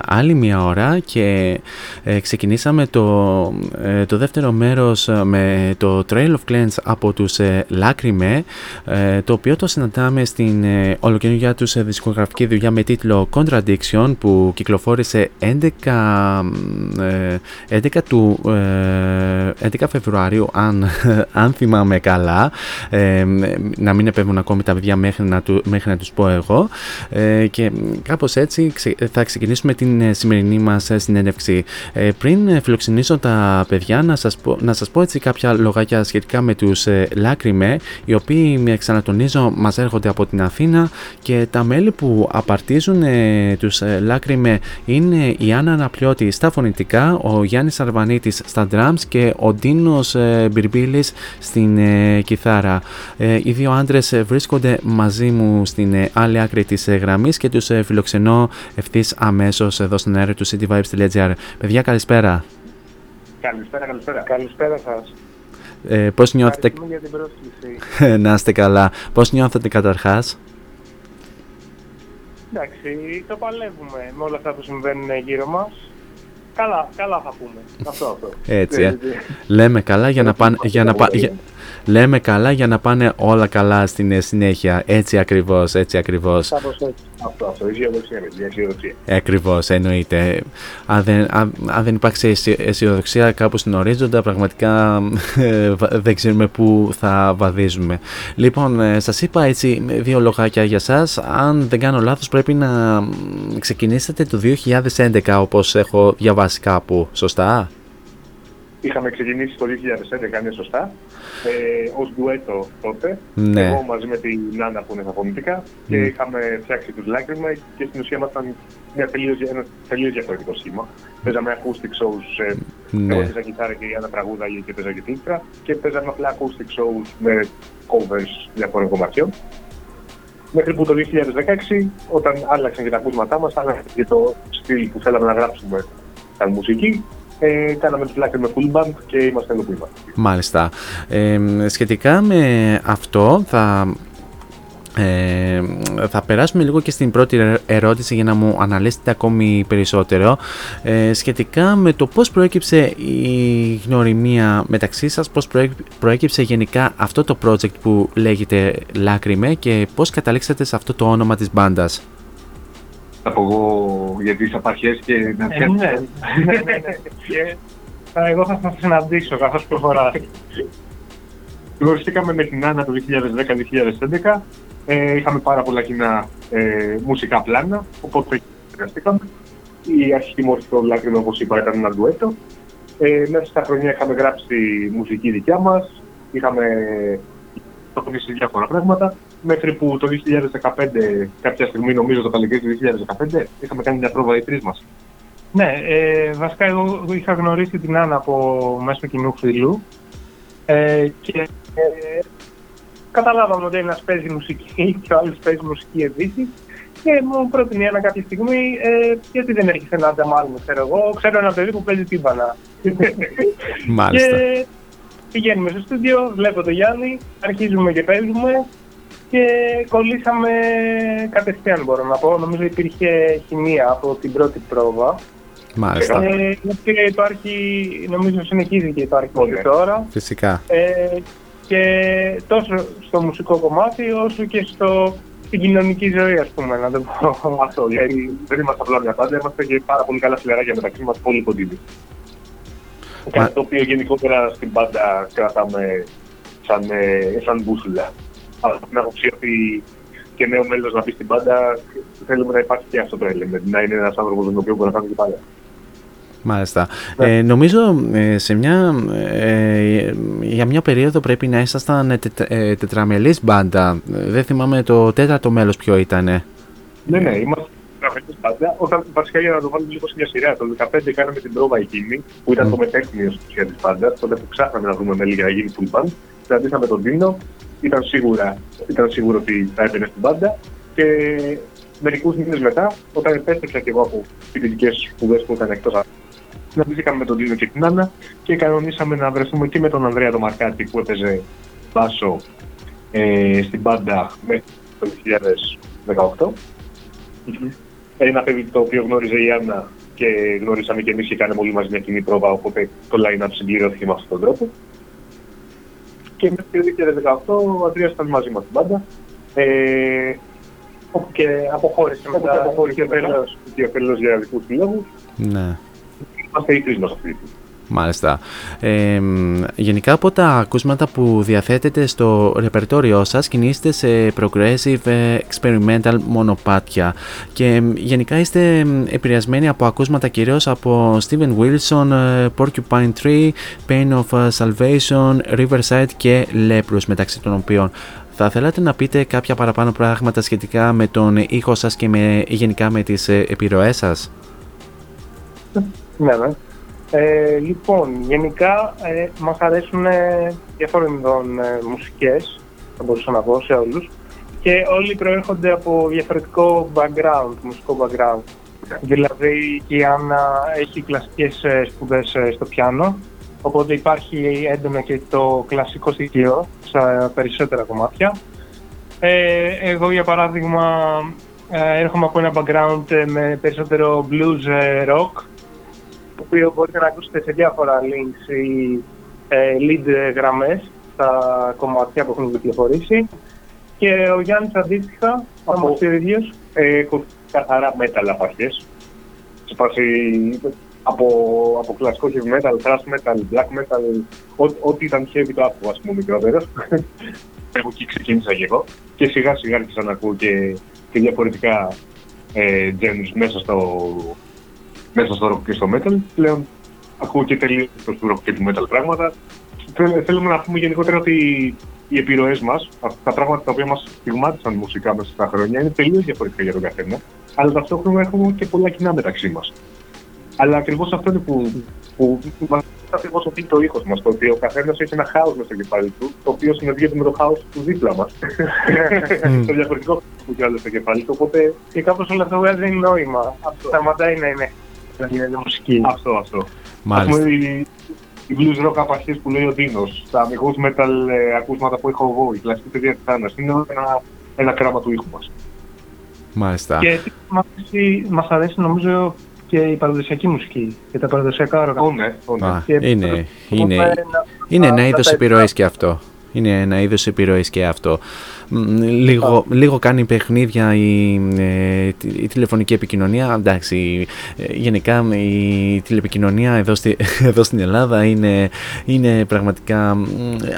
άλλη μια ώρα και ε, ξεκινήσαμε το, ε, το δεύτερο μέρος ε, με το Trail of Cleanse από τους ε, Lacrime ε, το οποίο το συναντάμε στην ε, ολοκαινούργια τους ε, δισκογραφική δουλειά με τίτλο Contradiction που κυκλοφόρησε 11, ε, 11, του, ε, 11 Φεβρουαρίου αν, αν θυμάμαι καλά. Ε, να μην επέμβουν ακόμη τα παιδιά μέχρι να, του, μέχρι να τους πω εγώ ε, και κάπως έτσι ξε- θα ξεκινήσουμε την ε, σημερινή μας ε, συνέντευξη. Ε, πριν ε, φιλοξενήσω τα παιδιά να σας, πω, να σας πω έτσι κάποια λογάκια σχετικά με τους ε, Λάκριμε οι οποίοι με ξανατονίζω μας έρχονται από την Αθήνα και τα μέλη που απαρτίζουν ε, τους ε, Λάκριμε είναι η Άννα Αναπλιώτη στα φωνητικά, ο Γιάννης Αρβανίτης στα drums και ο Ντίνος ε, Μπιρμπίλης στην ε, κιθάρα. Ε, οι δύο άντρες ε, βρίσκονται μαζί μου στην ε, άλλη άκρη της ε, γραμμής και τους ε, φιλοξενώ ευθύς αμέσως εδώ στον αέρα του cityvibes.gr. Παιδιά καλησπέρα. Καλησπέρα, καλησπέρα. Καλησπέρα σας. Ε, πώς νιώθετε... Ευχαριστούμε για την πρόσκληση. να είστε καλά. Πώς νιώθετε καταρχάς; Εντάξει, το παλεύουμε με όλα αυτά που συμβαίνουν γύρω μας. Καλά, καλά θα πούμε. Αυτό, αυτό. Έτσι, ε. Δηλαδή, Λέμε καλά για να πάνε... Για να πα... για- Λέμε καλά για να πάνε όλα καλά στην ε, συνέχεια. Έτσι ακριβώς, έτσι ακριβώς. κάπως έτσι. Αυτό, αυτό. Αισιοδοξία, με την αισιοδοξία. Ε, Ακριβώς, εννοείται. Αν δεν, αν, αν δεν υπάρξει αισι- αισιοδοξία κάπου στην ορίζοντα, πραγματικά ε, βα- δεν ξέρουμε πού θα βαδίζουμε. Λοιπόν, ε, σας είπα έτσι δύο λογάκια για σας. Αν δεν κάνω λάθος πρέπει να μ, ξεκινήσετε το 2011 όπως έχω διαβάσει κάπου. Σωστά; Είχαμε ξεκινήσει το 2011, είναι σωστά, ε, ως ντουέτο τότε. Ναι. Εγώ μαζί με την Νάνα που είναι στα φωνητικά και Μμ. είχαμε φτιάξει τους Λάκρυμα και στην ουσία ήμασταν μια τελείως, ένας τελείως διαφορετικό σχήμα. Παίζαμε acoustic shows, ε, Ναι. εγώ παίζα κιθάρα και η Άννα τραγούδαγε και παίζα και τύχρα και παίζαμε απλά acoustic shows με covers διαφορετικών κομματιών. Μέχρι που το 2016, όταν άλλαξαν και τα ακούσματά μας, άλλαξαν και το στυλ που θέλαμε να γράψουμε σαν μουσική, ε, κάναμε τους Λάκρυμα full band και είμαστε εδώ που είμαστε. Μάλιστα. Ε, σχετικά με αυτό θα, ε, θα περάσουμε λίγο και στην πρώτη ερω- ερώτηση για να μου αναλύσετε ακόμη περισσότερο ε, σχετικά με το πώς προέκυψε η γνωριμία μεταξύ σας, πώς προέ- προέκυψε γενικά αυτό το project που λέγεται Λάκρυμε και πώς καταλήξατε σε αυτό το όνομα της μπάντας. Θα πω εγώ για τις απαρχές και να Ε, φτιάξω. ναι, ναι, ναι, ναι. Και, ε, εγώ θα σας συναντήσω καθώς προχωράς. Γνωριστήκαμε με την Άννα το 2010-2011. Ε, είχαμε πάρα πολλά κοινά ε, μουσικά πλάνα, οπότε συνεργαστήκαμε. Η αρχική μορφή του Λάκρυμα, όπως είπα, ήταν ένα ντουέτο. Ε, μέσα στα χρόνια είχαμε γράψει μουσική δικιά μας, είχαμε προχωρήσει διάφορα πράγματα, μέχρι που το 2015, κάποια στιγμή, νομίζω το καλοκαίρι του 2015, είχαμε κάνει μια πρόβα οι τρεις μας. Ναι, ε, βασικά εγώ είχα γνωρίσει την Άννα από μέσω κοινού φίλου Ε, και ε, καταλάβαμε ότι ένας παίζει μουσική και ο άλλος παίζει μουσική επίσης και μου πρότεινε ένα κάποια στιγμή ε, γιατί δεν έχεις ένα ανταμάλι μου, ξέρω εγώ, ξέρω ένα παιδί που παίζει τύμπανα. Μάλιστα. Και πηγαίνουμε στο στούντιο, βλέπω τον Γιάννη, αρχίζουμε και παίζουμε και κολλήσαμε κατευθείαν μπορώ να πω. Νομίζω υπήρχε χημεία από την πρώτη πρόβα. Μάλιστα. Ε, και υπάρχει, νομίζω συνεχίζει και υπάρχει και τώρα. Φυσικά. Ε, και τόσο στο μουσικό κομμάτι όσο και στο, στην κοινωνική ζωή, ας πούμε, να το πω. Αυτό, γιατί δεν είμαστε απλά μια πάντα, είμαστε και πάρα πολύ καλά φιλεράκια μεταξύ μας, πολύ κοντινοί. Κάτι το οποίο γενικότερα στην πάντα κρατάμε σαν, ε, σαν μπούσουλα. Αλλά την άποψη ότι και νέο μέλος να μπει στην πάντα, θέλουμε να υπάρχει και αυτό το element, να είναι ένας άνθρωπος με τον οποίο μπορεί να κάνουμε και πάλι. Μάλιστα. Ε, νομίζω ε, σε μια, ε, για μια περίοδο πρέπει να ήσασταν τετρα, ε, τετραμελής μπάντα. Ε, Δεν θυμάμαι το τέταρτο μέλος ποιο ήταν. Ναι, ναι, είμαστε γραφικούς πάντα. Όταν βασικά για να το βάλουμε λίγο σε μια σειρά, το 2015 κάναμε την πρόβα εκείνη, που ήταν το μετέχνιο στην ουσία της πάντα, τότε που ψάχναμε να δούμε μέλη για να γίνει full band. Συναντήσαμε τον Τίνο, ήταν, σίγουρα, ήταν σίγουρο ότι θα έμπαινε στην πάντα. Και μερικούς μήνες μετά, όταν επέστρεψα και εγώ από φοιτητικές σπουδές που ήταν εκτός συναντηθήκαμε με τον Τίνο και την Άννα και κανονίσαμε να βρεθούμε και με τον Ανδρέα τον Μαρκάτη που έπαιζε μπάσο ε, στην πάντα μέχρι το 2018. Ένα παιδί το οποίο γνώριζε η Άννα και γνωρίσαμε και εμείς και κάναμε όλοι μαζί μια κοινή πρόβα, οπότε το line-up συμπληρώθηκε με αυτόν τον τρόπο. Και μέχρι το 2018 ο Ανδρέας ήταν μαζί μας στην πάντα. Ε, Όπου και αποχώρησε μετά. μετά. αποχώρησε ο Πέλος, και ο Πέλος για δικούς του λόγους. Ναι. Είμαστε οι τρεις μας αυτή. Μάλιστα. Ε, μ, γενικά από τα ακούσματα που διαθέτετε στο ρεπερτόριό σας κινείστε σε progressive ε, experimental μονοπάτια και μ, γενικά είστε μ, επηρεασμένοι από ακούσματα κυρίως από Steven Wilson, ε, Porcupine Tree, Pain of ε, Salvation, Riverside και Leprous μεταξύ των οποίων θα θέλατε να πείτε κάποια παραπάνω πράγματα σχετικά με τον ήχο σας και με, γενικά με τις ε, επιρροές σας; Ναι, ναι. Ε, λοιπόν, γενικά ε, μας αρέσουν ε, διάφορων ειδών ε, μουσικές, θα μπορούσα να πω σε όλους, και όλοι προέρχονται από διαφορετικό background, μουσικό background. Δηλαδή η Άννα έχει κλασικές ε, σπουδές ε, στο πιάνο, οπότε υπάρχει έντονα και το κλασικό στοιχείο σε περισσότερα κομμάτια. Ε, εγώ για παράδειγμα ε, έρχομαι από ένα background ε, με περισσότερο blues ε, rock, το οποίο μπορείτε να ακούσετε σε διάφορα links ή ε, lead γραμμές στα κομμάτια που έχουν κυκλοφορήσει. Και ο Γιάννης αντίστοιχα, Από- από ο ίδιος, Ε, έχω καθαρά metal απαρχές. Σε φάση από, από κλασικό heavy metal, thrash metal, black metal, ό- ό,τι ήταν heavy το άκουγα, ας πούμε, μικρότερος. Εγώ εκεί ξεκίνησα και εγώ. Και σιγά σιγά άρχισα να ακούω και, και διαφορετικά ε, genres μέσα στο, μέσα στο rock και στο metal. Πλέον ακούω και τελείως του rock και του metal πράγματα. Θέλ- Θέλουμε να πούμε γενικότερα ότι οι επιρροές μας, τα πράγματα τα οποία μας στιγμάτισαν μουσικά μέσα στα χρόνια, είναι τελείως διαφορετικά για τον καθένα. Αλλά ταυτόχρονα έχουμε και πολλά κοινά μεταξύ μας. Αλλά ακριβώς αυτό είναι που, που μας ακριβώς ότι είναι το ήχος μας. Το ότι ο καθένας έχει ένα χάος μέσα στο κεφάλι του, το οποίο συναντιέται με το χάος του δίπλα μας. το διαφορετικό που κι άλλο στο κεφάλι του. Οπότε και κάπως όλο αυτό βγάζει νόημα. Σταματάει να είναι, να γίνεται μουσική. αυτό, αυτό. Μάλιστα. Ας πούμε, οι, οι blues rock απαρχές που λέει ο Δίνος, τα αμυγός metal ε, ακούσματα που έχω εγώ, η κλασική παιδεία της Άννας, είναι όλα ένα, ένα κράμα του ήχου μας. Μάλιστα. Και επίσης μας αρέσει, μας αρέσει νομίζω και η παραδοσιακή μουσική και τα παραδοσιακά όργανα. Ω, ναι, ω, ναι. Α, Και είναι, μπορούμε είναι, να- είναι να- ένα να είδος τα επιρροής και αυτό. Είναι ένα είδος επιρροής και αυτό. Μ, Λίγο, λίγο κάνει παιχνίδια η, ε, τη- η τηλεφωνική επικοινωνία. Εντάξει, ε, γενικά η τηλεπικοινωνία εδώ, στη, εδώ στην Ελλάδα είναι, είναι πραγματικά μ,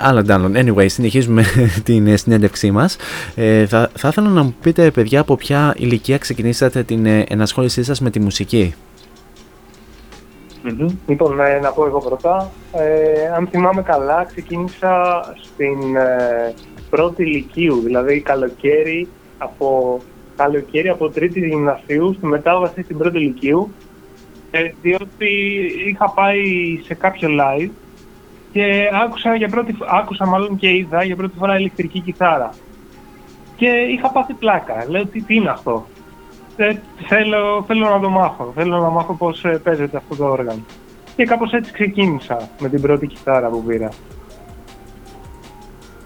άλλα ντάλλον. Anyway, συνεχίζουμε την ε, συνέντευξή μας. Ε, θα, θα ήθελα να μου πείτε, παιδιά, από ποια ηλικία ξεκινήσατε την ε, ενασχόλησή σας με τη μουσική; Λοιπόν, ε, να πω εγώ πρώτα. Ε, αν θυμάμαι καλά, ξεκίνησα στην ε, πρώτη ηλικίου, δηλαδή καλοκαίρι από, καλοκαίρι από τρίτη γυμνασίου στη μετάβαση στην πρώτη ηλικίου, ε, διότι είχα πάει σε κάποιο live και άκουσα, για πρώτη, φ- άκουσα μάλλον και είδα για πρώτη φορά ηλεκτρική κιθάρα. Και είχα πάθει πλάκα. Λέω τι, τι είναι αυτό; Ε, θέλω, θέλω να το μάθω. Θέλω να μάθω πώς ε, παίζεται αυτό το όργανο. Και κάπως έτσι ξεκίνησα με την πρώτη κιθάρα που πήρα.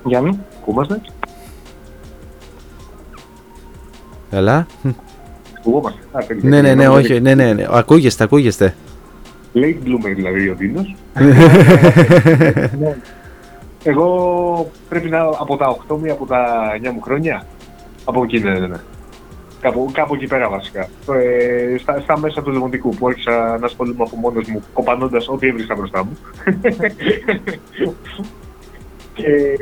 Γιάννη, ακούμαστε. Καλά. Ακουγόμαστε. Α, τέλεια. Ναι, ναι, ναι, όχι, ναι, ναι, ναι. Ακούγεστε, ακούγεστε. Late bloomer δηλαδή ο Δίνος. Ναι. Εγώ πρέπει να από τα 8 μου ή από τα 9 μου χρόνια. Από εκεί, ναι, ναι, ναι. Κάπου, κάπου εκεί πέρα βασικά. Ε, στα, στα μέσα του δημοτικού που άρχισα να ασχολούμαι από μόνος μου, κοπανώντας ό,τι έβρισκα μπροστά μου. και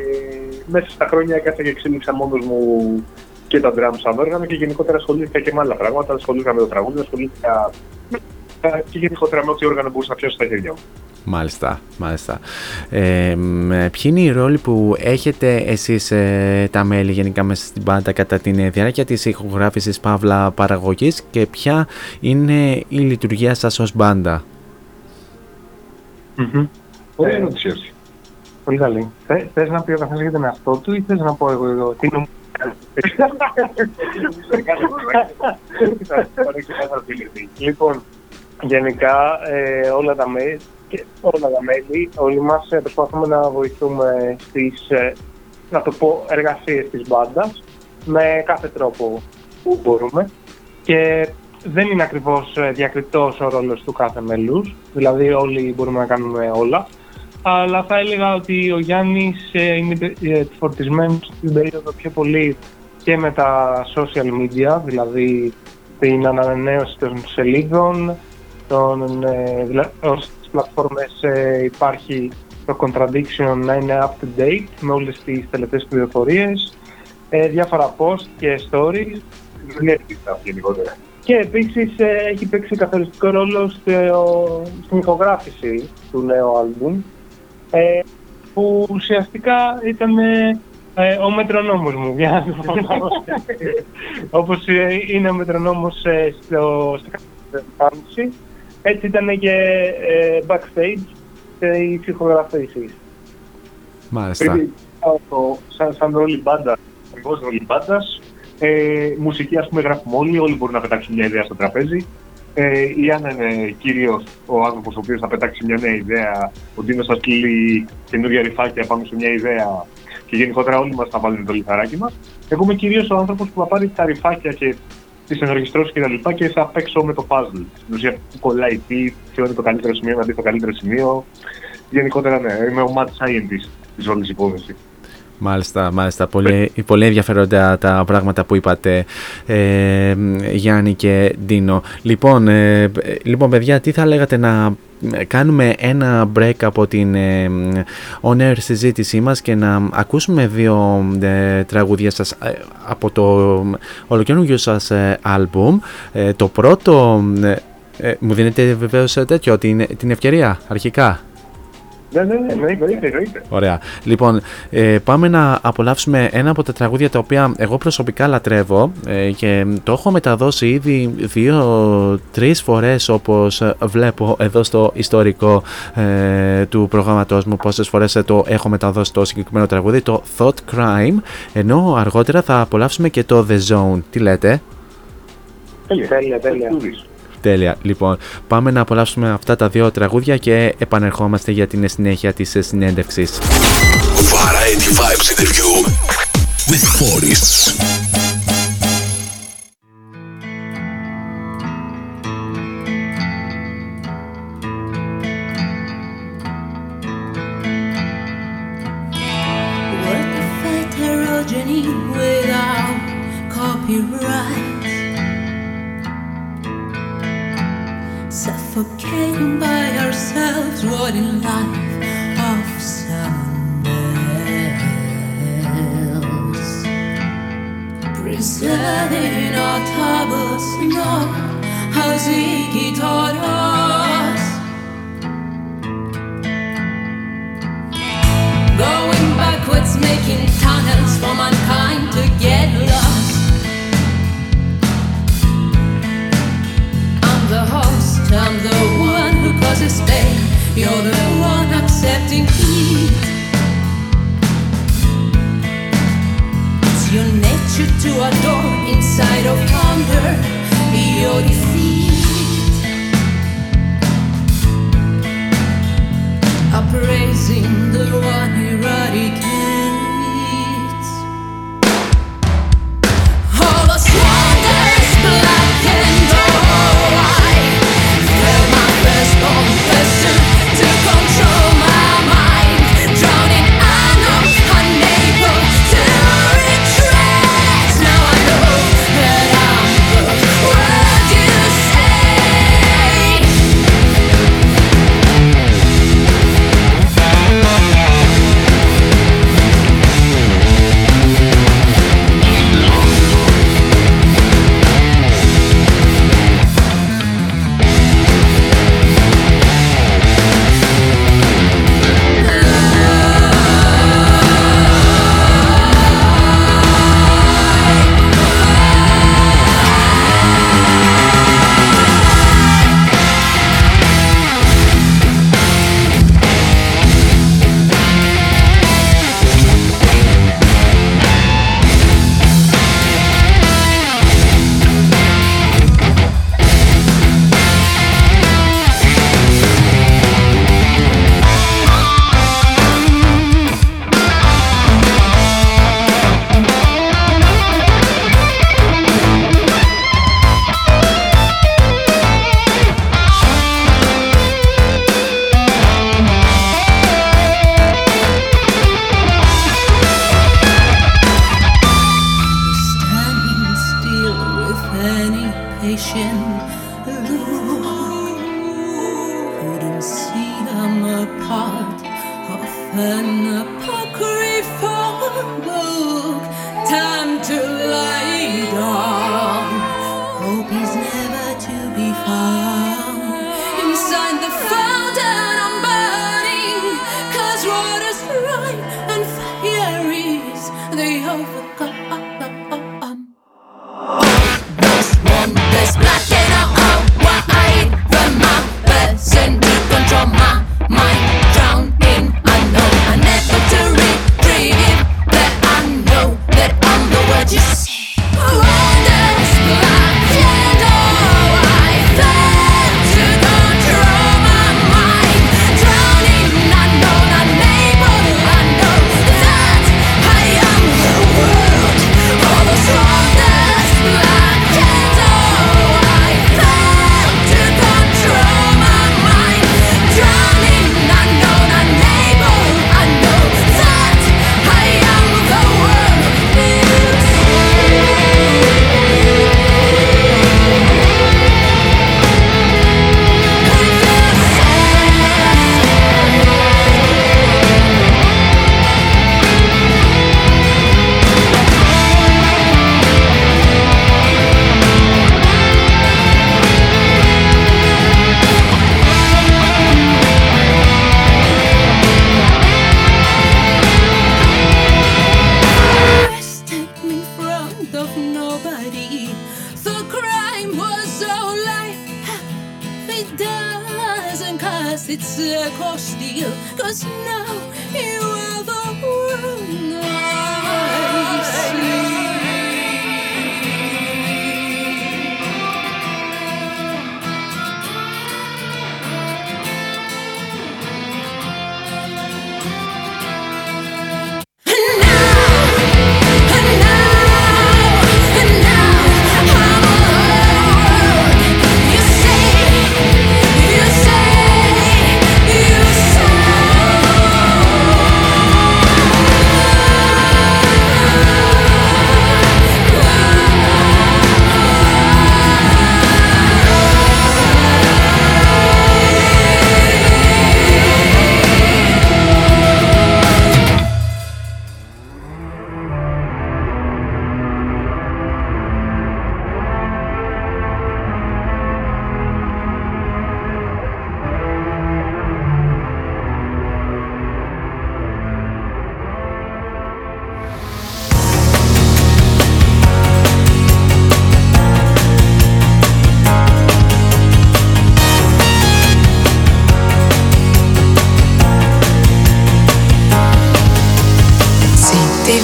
μέσα στα χρόνια έκανα και εξέλιξα μόνος μου και τα drums σαν όργανο και γενικότερα ασχολήθηκα και με άλλα πράγματα. Ασχολήθηκα με το τραγούδι, ασχολήθηκα και γενικότερα με ό,τι όργανο μπορούσα να πιάσω στα χέρια μου. Μάλιστα, μάλιστα. Ε, μ, ποιοι είναι οι ρόλοι που έχετε εσείς ε, τα μέλη γενικά μέσα στην μπάντα κατά τη διάρκεια της ηχογράφησης Παύλα παραγωγής και ποια είναι η λειτουργία σας ως μπάντα; Ωραία ερώτηση αυτή. Πολύ καλή. Θε, θες να πει ο καθένας για τον εαυτό του ή θες να πω εγώ εδώ τι νομ... λοιπόν, γενικά ε, όλα τα μέλη, και όλα τα μέλη, όλοι μας ε, προσπαθούμε να βοηθούμε στις, ε, να το πω, εργασίες της μπάντας με κάθε τρόπο που μπορούμε. Και δεν είναι ακριβώς ε, διακριτός ο ρόλος του κάθε μέλους, δηλαδή όλοι μπορούμε να κάνουμε όλα αλλά θα έλεγα ότι ο Γιάννης ε, είναι ε, φορτισμένος στην περίοδο πιο πολύ και με τα social media, δηλαδή την ανανέωση των σελίδων, των, ε, δηλα- ως στις πλατφόρμες ε, υπάρχει το contradiction να είναι up to date με όλες τις τελευταίες πληροφορίες, ε, διάφορα post και stories Δεν είναι γενικότερα. και επίσης ε, έχει παίξει καθοριστικό ρόλο στο, στην ηχογράφηση του νέου άλμπουμ ε, που ουσιαστικά ήταν ε, ε, ο μετρονόμος μου, για να το πω όπως ε, είναι ο μετρονόμος ε, στο, στο εμφάνιση, έτσι ήταν και ε, backstage στις ηχογραφήσεις. Μάλιστα. Πρέπει το- σαν, σαν ρόλη μπάντα, εγώ ρόλη μπάντας, ε, μουσική ας πούμε γράφουμε όλοι, όλοι μπορούν να πετάξουν μια ιδέα στο τραπέζι. Ε, η Άννα είναι κυρίω ο άνθρωπος ο οποίος θα πετάξει μια νέα ιδέα. Ο Ντίνος θα στείλει καινούργια ρηφάκια πάνω σε μια ιδέα και γενικότερα όλοι μας θα βάλουν το λιθαράκι μας. Εγώ είμαι κυρίως ο άνθρωπος που θα πάρει τα ρηφάκια και τις ενορχιστρώσεις και τα λοιπά και θα παίξω με το puzzle. Στην ουσία, που κολλάει τι, ποιο είναι το καλύτερο σημείο, να δει το καλύτερο σημείο. Γενικότερα, ναι, είμαι ο mad scientist της όλης υπόθεσης. Μάλιστα, μάλιστα. Πολύ, πολύ ενδιαφέροντα τα πράγματα που είπατε, ε, Γιάννη και Ντίνο. Λοιπόν, ε, ε, λοιπόν, παιδιά, τι θα λέγατε να κάνουμε ένα break από την ε, on-air συζήτησή μας και να ακούσουμε δύο ε, τραγούδια σας ε, από το ολοκαινούργιο σας ε, άλμπουμ. Ε, το πρώτο, ε, ε, μου δίνετε βεβαίως ε, τέτοιο, την, την ευκαιρία αρχικά; Ναι, ναι, ναι, ναι, εννοείται, εννοείται. Ωραία. Λοιπόν, ε, πάμε να απολαύσουμε ένα από τα τραγούδια τα οποία εγώ προσωπικά λατρεύω ε, και το έχω μεταδώσει ήδη δύο-τρεις φορές όπως ε, βλέπω εδώ στο ιστορικό ε, του προγραμματός μου πόσες φορές ε, το έχω μεταδώσει το συγκεκριμένο τραγούδι, το Thought Crime, ενώ αργότερα θα απολαύσουμε και το The Zone. Τι λέτε; Τέλεια, Τέλεια, τέλεια. Τούδης. Τέλεια. Λοιπόν, πάμε να απολαύσουμε αυτά τα δύο τραγούδια και επανερχόμαστε για την συνέχεια της ε, συνέντευξης. Variety Vibes interview with Forests. Not how Ziggy taught us. Going backwards, making tunnels for mankind to get lost. I'm the host, I'm the one who causes pain. You're the one accepting you to adore inside of thunder, your defeat. Appraising the one eradicates all us wonders, black and white. I my best confession.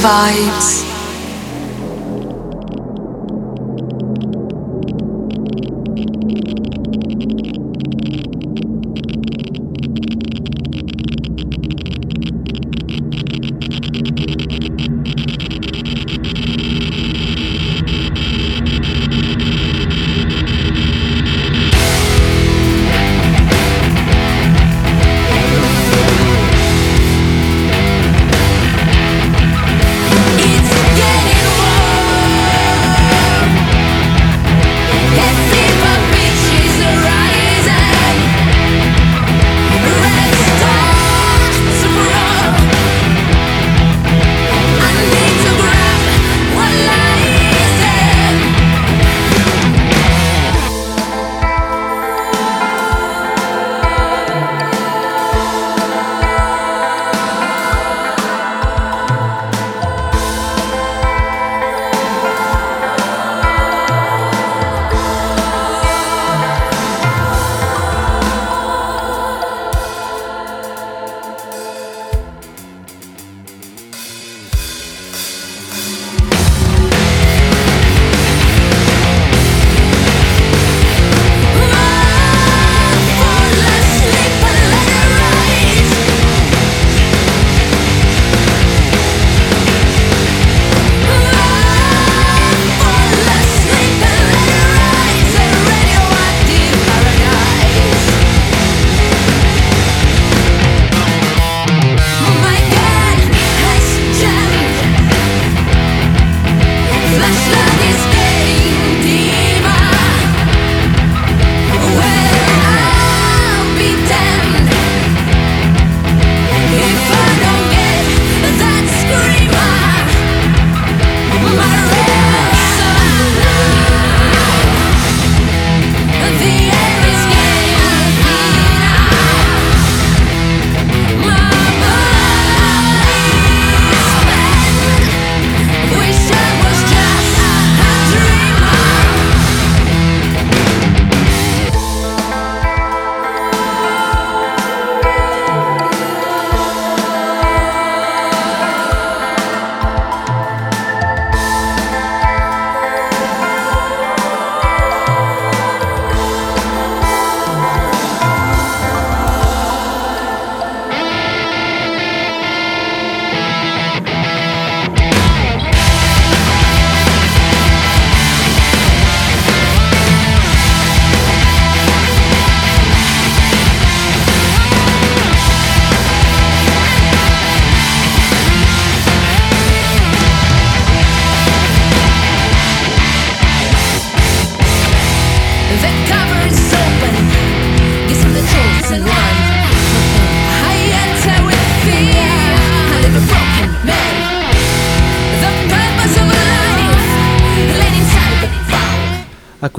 vibes.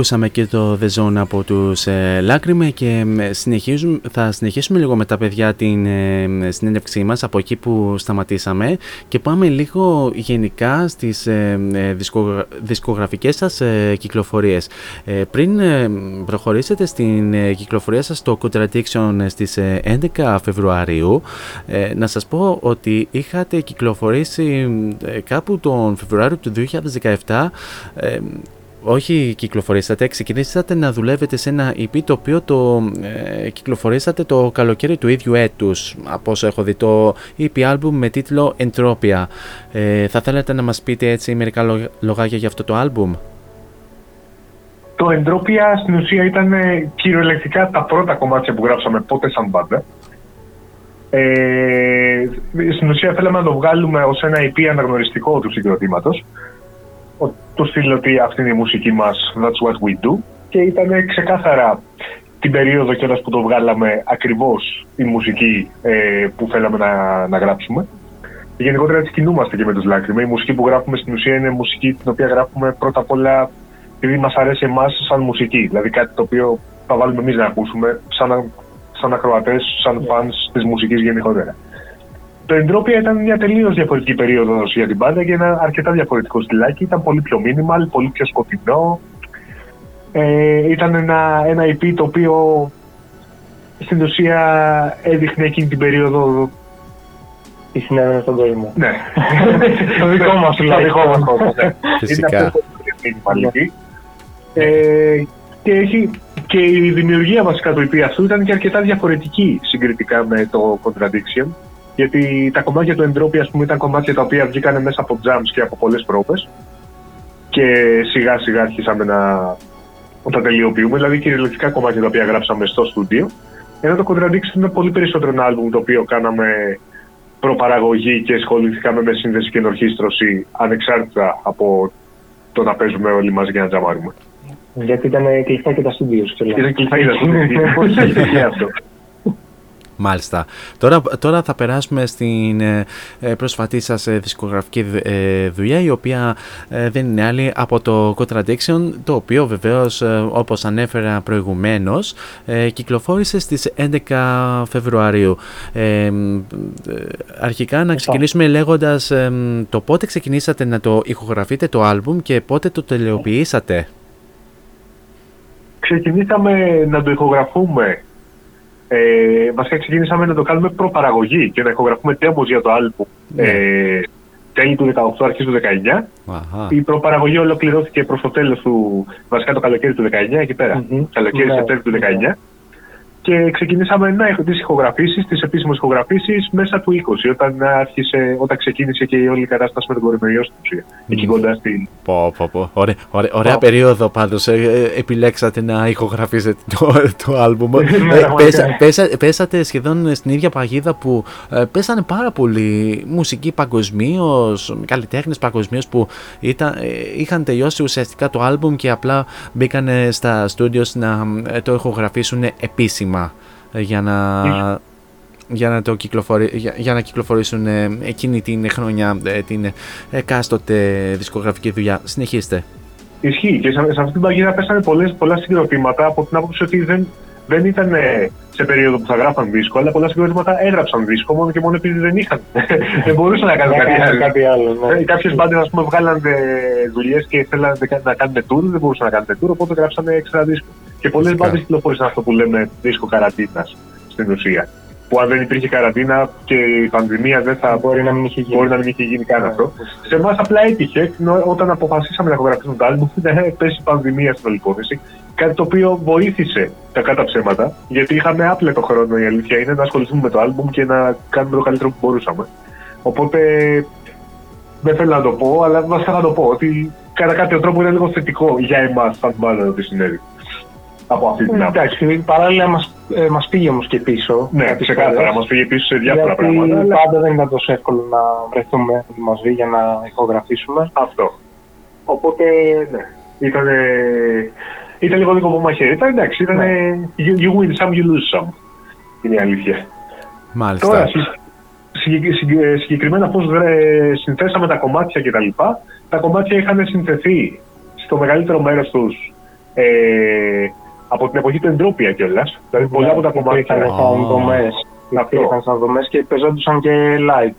Ακούσαμε και το The Zone από τους ε, Λάκρυμε και ε, συνεχίζουμε, θα συνεχίσουμε λίγο με τα παιδιά την ε, συνέντευξή μας από εκεί που σταματήσαμε και πάμε λίγο γενικά στις ε, ε, δισκογρα- δισκογραφικές σας ε, κυκλοφορίες. Ε, πριν ε, προχωρήσετε στην ε, κυκλοφορία σας στο Contradiction στις ε, 11 Φεβρουαρίου ε, να σας πω ότι είχατε κυκλοφορήσει ε, κάπου τον Φεβρουάριο του 2017 ε, όχι κυκλοφορήσατε, ξεκινήσατε να δουλεύετε σε ένα EP το οποίο το ε, κυκλοφορήσατε το καλοκαίρι του ίδιου έτους από όσο έχω δει το EP album με τίτλο Entropia. Ε, θα θέλατε να μας πείτε έτσι μερικά λο- λογάκια για αυτό το album; Το Εντρόπια στην ουσία ήταν ε, κυριολεκτικά τα πρώτα κομμάτια που γράψαμε πότε σαν μπάντα. Ε, στην ουσία θέλαμε να το βγάλουμε ως ένα EP αναγνωριστικό του συγκροτήματος. Ο- Το στείλω ότι αυτή είναι η μουσική μας, that's what we do. Και ήταν ξεκάθαρα την περίοδο κιόλας που το βγάλαμε ακριβώς η μουσική ε, που θέλαμε να, να γράψουμε. Γενικότερα έτσι κινούμαστε και με τους Λάκρυμα. Η μουσική που γράφουμε στην ουσία είναι μουσική την οποία γράφουμε πρώτα απ' όλα επειδή μας αρέσει εμάς σαν μουσική. Δηλαδή κάτι το οποίο θα βάλουμε εμείς να ακούσουμε σαν, σαν ακροατές, σαν φανς της μουσικής γενικότερα. Το Εντρόπια ήταν μια τελείως διαφορετική περίοδος για την μπάντα και ένα αρκετά διαφορετικό στυλάκι. Ήταν πολύ πιο minimal, πολύ πιο σκοτεινό. Ε, ήταν ένα, ένα EP το οποίο στην ουσία έδειχνε εκείνη την περίοδο Τι συνέβαινε στον κόσμο. ναι. Το δικό μας Το τουλάχιστον. δικό μας κόσμο, ναι. Φυσικά. Είναι αυτό το minimal EP. Ε, και, έχει, και η δημιουργία βασικά του EP αυτού ήταν και αρκετά διαφορετική συγκριτικά με το Contradiction. Γιατί τα κομμάτια του Entropy, ας πούμε, ήταν κομμάτια τα οποία βγήκαν μέσα από jams και από πολλές πρόβες. Και σιγά σιγά αρχίσαμε να τα τελειοποιούμε. Δηλαδή κυριολεκτικά κομμάτια τα οποία γράψαμε στο στούντιο. Ενώ το Contradiction είναι πολύ περισσότερο ένα άλμπουμ το οποίο κάναμε προπαραγωγή και ασχοληθήκαμε με σύνδεση και ενορχήστρωση ανεξάρτητα από το να παίζουμε όλοι μαζί για να τζαμάρουμε. Γιατί ήταν κλειστά και τα στούντιο Ήταν κλειστά και τα στούντιο. Είναι πολύ σημαντικό αυτό; Μάλιστα. Τώρα, τώρα θα περάσουμε στην ε, ε, πρόσφατή σας ε, δισκογραφική δου- ε, δουλειά η οποία ε, δεν είναι άλλη από το Contradiction το οποίο βεβαίως ε, όπως ανέφερα προηγουμένως ε, κυκλοφόρησε στις 11 Φεβρουαρίου. Ε, μ, ε, αρχικά να ξεκινήσουμε λέγοντας ε, μ, το πότε ξεκινήσατε να το ηχογραφείτε το άλμπουμ και πότε το τελειοποιήσατε. Ξεκινήσαμε να το ηχογραφούμε. Ε, βασικά ξεκινήσαμε να το κάνουμε προπαραγωγή και να ηχογραφούμε demos για το άλμπου ε, τέλη του 18, αρχές του 19. Αχα. Η προπαραγωγή ολοκληρώθηκε προς το τέλος του, βασικά το καλοκαίρι του 19, εκεί πέρα. Καλοκαίρι Ναι. Σεπτέμβριο του 19. Και ξεκινήσαμε να έχουμε τις ηχογραφήσεις, τις επίσημες ηχογραφήσεις μέσα του 20, όταν, άρχισε, όταν ξεκίνησε και η όλη κατάσταση με τον κορονοϊό στην ουσία. Εκεί κοντά στην, Πω, πω, πω. Ωραία, ωραία, ωραία περίοδο πάντως ε, ε, επιλέξατε να ηχογραφήσετε το, το άλμπουμ. Ε, πραγματικά. πέσα- πέσα- πέσατε σχεδόν στην ίδια παγίδα που ε, πέσανε πάρα πολύ μουσική παγκοσμίως, καλλιτέχνες παγκοσμίως που ήταν, ε, είχαν τελειώσει ουσιαστικά το άλμπουμ και απλά μπήκανε στα studios να ε, το ηχογραφήσουν επίσημα ε, για να, για να, το κυκλοφορεί, για, για να κυκλοφορήσουν ε, εκείνη την χρονιά ε, την εκάστοτε δισκογραφική δουλειά. Συνεχίστε. Ισχύει και σε, σε αυτή την παγίδα πέσανε πολλές, πολλά συγκροτήματα από την άποψη ότι δεν, δεν ήταν ε, σε περίοδο που θα γράφαν δίσκο, αλλά πολλά συγκροτήματα έγραψαν δίσκο μόνο και μόνο επειδή δεν είχαν. δεν μπορούσαν να κάνουν Να κάτι κάνουν άλλο. κάτι άλλο, ναι. Ε, Κάποιες μπάντες, ας πούμε, βγάλανε δουλειές και θέλανε να κάνουν tour, δεν μπορούσαν να κάνουν tour, οπότε γράψανε έξτρα δίσκο. Και πολλές Φυσικά. μπάντες κυκλοφόρησαν αυτό που λέμε δίσκο καραντίνας στην ουσία. Που αν δεν υπήρχε καραντίνα και η πανδημία δεν θα Μπορεί να μην είχε γίνει. μπορεί να μην είχε γίνει καν Ναι, αυτό. Σε εμάς απλά έτυχε ενώ όταν αποφασίσαμε να ηχογραφήσουμε το άλμπουμ να πέσει η πανδημία στην όλη υπόθεση. Κάτι το οποίο βοήθησε τα κάτω ψέματα, γιατί είχαμε άπλετο χρόνο η αλήθεια είναι να ασχοληθούμε με το άλμπουμ και να κάνουμε το καλύτερο που μπορούσαμε. Οπότε δεν θέλω να το πω, αλλά βασικά θα το πω ότι κατά κάποιο τρόπο είναι λίγο θετικό για εμάς σαν μπάντα ότι συνέβη. Από αυτή την άποψη. Εντάξει, παράλληλα μας, ε, μας πήγε όμως και πίσω. Ναι, κάποιες ξεκάθαρα, φορές. μας πήγε πίσω σε διάφορα γιατί πράγματα. αλλά πάντα δεν ήταν τόσο εύκολο να βρεθούμε μαζί για να ηχογραφήσουμε. Αυτό. Οπότε, ναι. Ήταν, ήταν λίγο λίγο από μαχαίρι. Ήταν εντάξει, ήταν you, you win some, you lose some. Είναι η αλήθεια. Μάλιστα. Τώρα, συ- συγκεκ- συγκεκ- συγκεκριμένα πώς ε, συνθέσαμε τα κομμάτια κτλ. Τα, τα κομμάτια είχαν συνθεθεί στο μεγαλύτερο μέρος τους ε, από την εποχή του Εντρόπια κιόλας. Δηλαδή πολλά από τα κομμάτια. Υπήρχαν σαν δομές. Αυτό. Υπήρχαν σαν δομές και παίζονταν και live.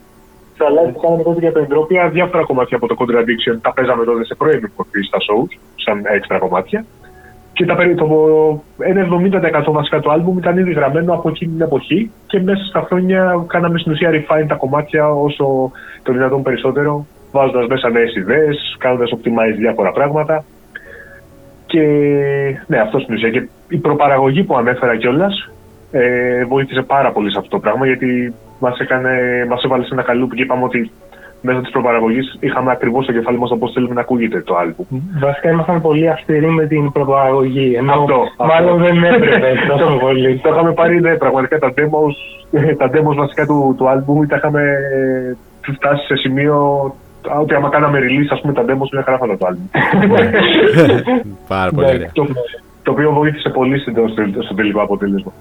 Στα live που κάναμε τότε για το Εντρόπια, διάφορα κομμάτια από το Contradiction τα παίζαμε τότε σε πρώιμη μορφή στα shows, σαν έξτρα κομμάτια. Και τα, περί- το, ένα 70% βασικά του άλμπουμ ήταν ήδη γραμμένο από εκείνη την εποχή και μέσα στα χρόνια κάναμε στην ουσία refine τα κομμάτια όσο το δυνατόν περισσότερο, βάζοντας μέσα νέες ιδέες, κάνοντας optimize διάφορα πράγματα. Και ναι, αυτό στην ουσία. Και η προπαραγωγή που ανέφερα κιόλας ε, βοήθησε πάρα πολύ σε αυτό το πράγμα γιατί μας μας έβαλε σε ένα καλούπι και είπαμε ότι μέσω της προπαραγωγής είχαμε ακριβώς στο κεφάλι μας το πώς θέλουμε να ακούγεται το άλμπουμ. Βασικά ήμασταν πολύ αυστηροί με την προπαραγωγή. Ενώ Αυτό, μάλλον αυτό. δεν έπρεπε τόσο πολύ. Το είχαμε πάρει, ναι, πραγματικά τα demos, τα demos βασικά του, του άλμπουμ τα είχαμε ε, φτάσει σε σημείο ότι άμα κάναμε release, ας πούμε, τα demos μια χαρά θα ήταν το άλμπουμ. Πάρα πολύ Ναι, ωραία. το, το οποίο βοήθησε πολύ στο, στο, στο τελικό αποτέλεσμα.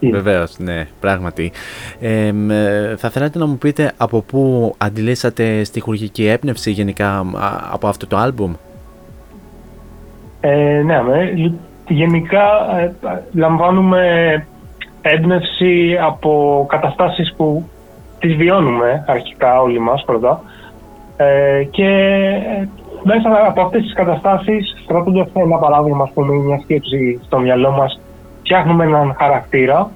Βεβαίως, ναι, πράγματι. Ε, μ, ε, θα θέλατε να μου πείτε από πού αντιλήσατε στοιχουργική έμπνευση γενικά α, από αυτό το άλμπουμ; Ε, ναι, με, λι- γενικά ε, λαμβάνουμε έμπνευση από καταστάσεις που τις βιώνουμε αρχικά όλοι μας πρώτα ε, και ε, μέσα από αυτές τις καταστάσεις κρατώντας ένα παράδειγμα, ας πούμε, ή μια σκέψη στο μυαλό μας φτιάχνουμε έναν χαρακτήρα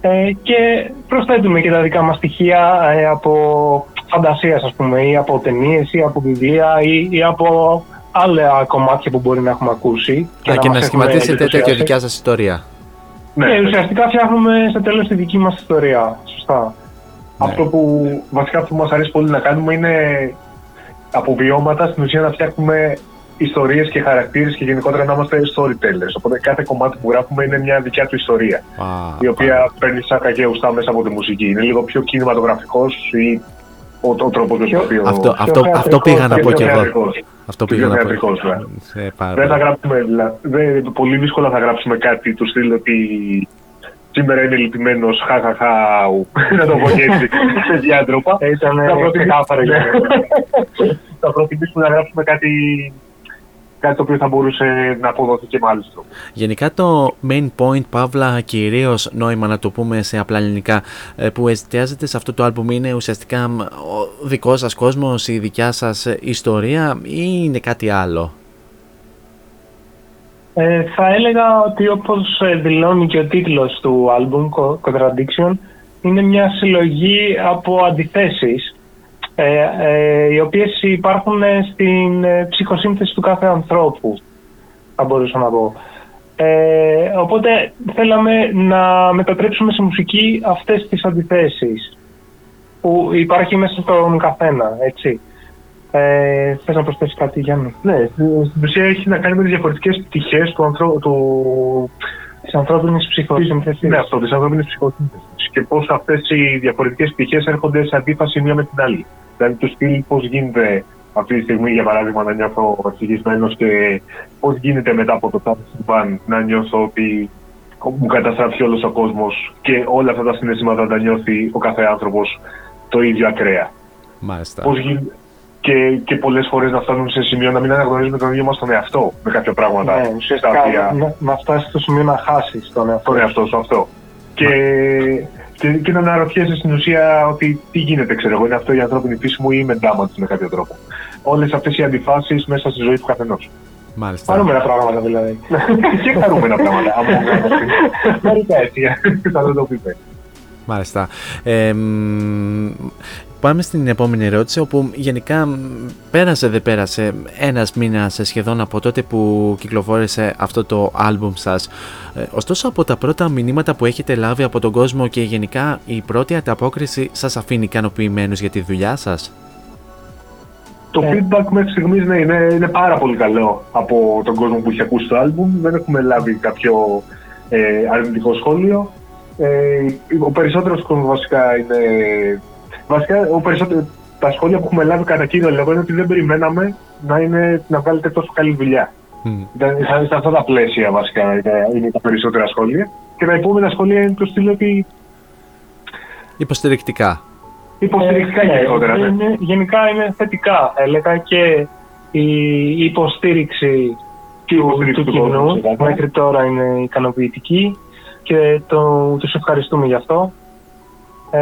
ε, και προσθέτουμε και τα δικά μας στοιχεία ε, από φαντασίας ας πούμε ή από ταινίες ή από βιβλία ή, ή από άλλα κομμάτια που μπορεί να έχουμε ακούσει. Α, και να μας έχουν σχηματίσετε τέτοια εντυπωσιάσει. δικιά σας ιστορία. Ναι, ουσιαστικά φτιάχνουμε στο τέλος τη δική μας ιστορία. Σωστά. Αυτό που βασικά αυτό που μας αρέσει πολύ να κάνουμε είναι από βιώματα στην ουσία να φτιάχνουμε ιστορίες και χαρακτήρες και γενικότερα να είμαστε storytellers. Οπότε κάθε κομμάτι που γράφουμε είναι μια δικιά του ιστορία. Α, η οποία παίρνει σάκα και ουστά μέσα από τη μουσική. Είναι λίγο πιο κινηματογραφικός ή ο, ο τρόπος με τον οποίο... Αυτό, αυτό, αυτό πήγα να πω κι εγώ. Αυτό Πιο πήγα να πω. θεατρικός, ναι. Ε, πάρα Δεν θα πολύ. γράψουμε, δηλα- δεν, πολύ δύσκολα θα γράψουμε κάτι του στυλ ότι σήμερα είμαι λυπημένος, χαχαχά, να το πω και έτσι, σε διάτροπα. Ήταν Θα προτιμήσουμε- ξεκάθαρο για Θα προτιμήσουμε να γράψουμε κάτι, κάτι το οποίο θα μπορούσε να αποδοθεί και με άλλους τρόπους. Γενικά το main point, παύλα κυρίως νόημα να το πούμε σε απλά ελληνικά, ε, που εστιάζεται σε αυτό το άλμπουμ είναι ουσιαστικά μ, ο δικός σας κόσμος, η δικιά σας ε, ιστορία ή είναι κάτι άλλο; Ε, θα έλεγα ότι όπως ε, δηλώνει και ο τίτλος του άλμπουμ Co- Contradiction είναι μια συλλογή από αντιθέσεις ε, ε, οι οποίες υπάρχουν ε, στην ε, ψυχοσύνθεση του κάθε ανθρώπου θα μπορούσα να πω. Ε, οπότε θέλαμε να μετατρέψουμε σε μουσική αυτές τις αντιθέσεις που υπάρχει μέσα στον καθένα, έτσι. Ε, θες να προσθέσεις κάτι Γιάννη; Ναι, στην ουσία έχει να κάνει με τις διαφορετικές πτυχές του, ανθρω... του... Της ανθρώπινης ψυχοσύνθεσης. Ναι, αυτό, της ανθρώπινης ψυχοσύνθεσης. Και πώς αυτές οι διαφορετικές πτυχές έρχονται σε αντίφαση μία με την άλλη. Δηλαδή το στυλ πώς γίνεται αυτή τη στιγμή, για παράδειγμα, να νιώθω ευτυχισμένος και πώς γίνεται μετά από το τάδε συμβάν να νιώθω ότι μου καταστράφει όλος ο κόσμος και όλα αυτά τα συναισθήματα τα νιώθει ο κάθε άνθρωπος το ίδιο ακραία. Μάλιστα. Πώς γίνεται και, και πολλές φορές να φτάνουν σε σημείο να μην αναγνωρίζουμε τον ίδιο μας τον εαυτό με κάποια πράγματα. Ναι, τα ουσιαστικά οποία- να, να φτάσει στο σημείο να χάσεις τον εαυτό. τον εαυτό σου αυτό. Και, και, και να αναρωτιέσαι στην ουσία ότι τι γίνεται, ξέρω εγώ, είναι αυτό η ανθρώπινη φύση μου ή είμαι damaged με κάποιο τρόπο. Όλες αυτές οι αντιφάσεις μέσα στη ζωή του καθενός. Μάλιστα. Χαρούμενα πράγματα δηλαδή. και χαρούμενα πράγματα. Αν μου Μερικά έτσι, θα δεν το πει. Μάλιστα. Ε, μ, πάμε στην επόμενη ερώτηση όπου γενικά μ, πέρασε δεν πέρασε ένας μήνας σχεδόν από τότε που κυκλοφόρησε αυτό το άλμπουμ σας. Ε, ωστόσο από τα πρώτα μηνύματα που έχετε λάβει από τον κόσμο και γενικά η πρώτη ανταπόκριση σας αφήνει ικανοποιημένους για τη δουλειά σας; Το feedback μέχρι στιγμής ναι, είναι, είναι πάρα πολύ καλό από τον κόσμο που έχει ακούσει το album. Δεν έχουμε λάβει κάποιο ε, αρνητικό σχόλιο. Ε, ο περισσότερος κόσμος βασικά είναι. Βασικά, ο περισσότερο, τα σχόλια που έχουμε λάβει κατά κύριο λόγο είναι ότι δεν περιμέναμε να, είναι, να βγάλετε τόσο καλή δουλειά. Ήταν- ήταν σε αυτά τα πλαίσια βασικά είναι, είναι τα περισσότερα σχόλια. Και τα επόμενα σχόλια είναι το στυλ ότι Υποστηρικτικά. υποστηρικτικά Ε, ναι, γενικότερα. ναι. είναι- γενικά είναι θετικά. Θα έλεγα και η υποστήριξη Και η υποστήριξη του του κόσμου, κοινού ξεκάθαρα. μέχρι τώρα είναι ικανοποιητική και το, τους ευχαριστούμε γι' αυτό. Ε,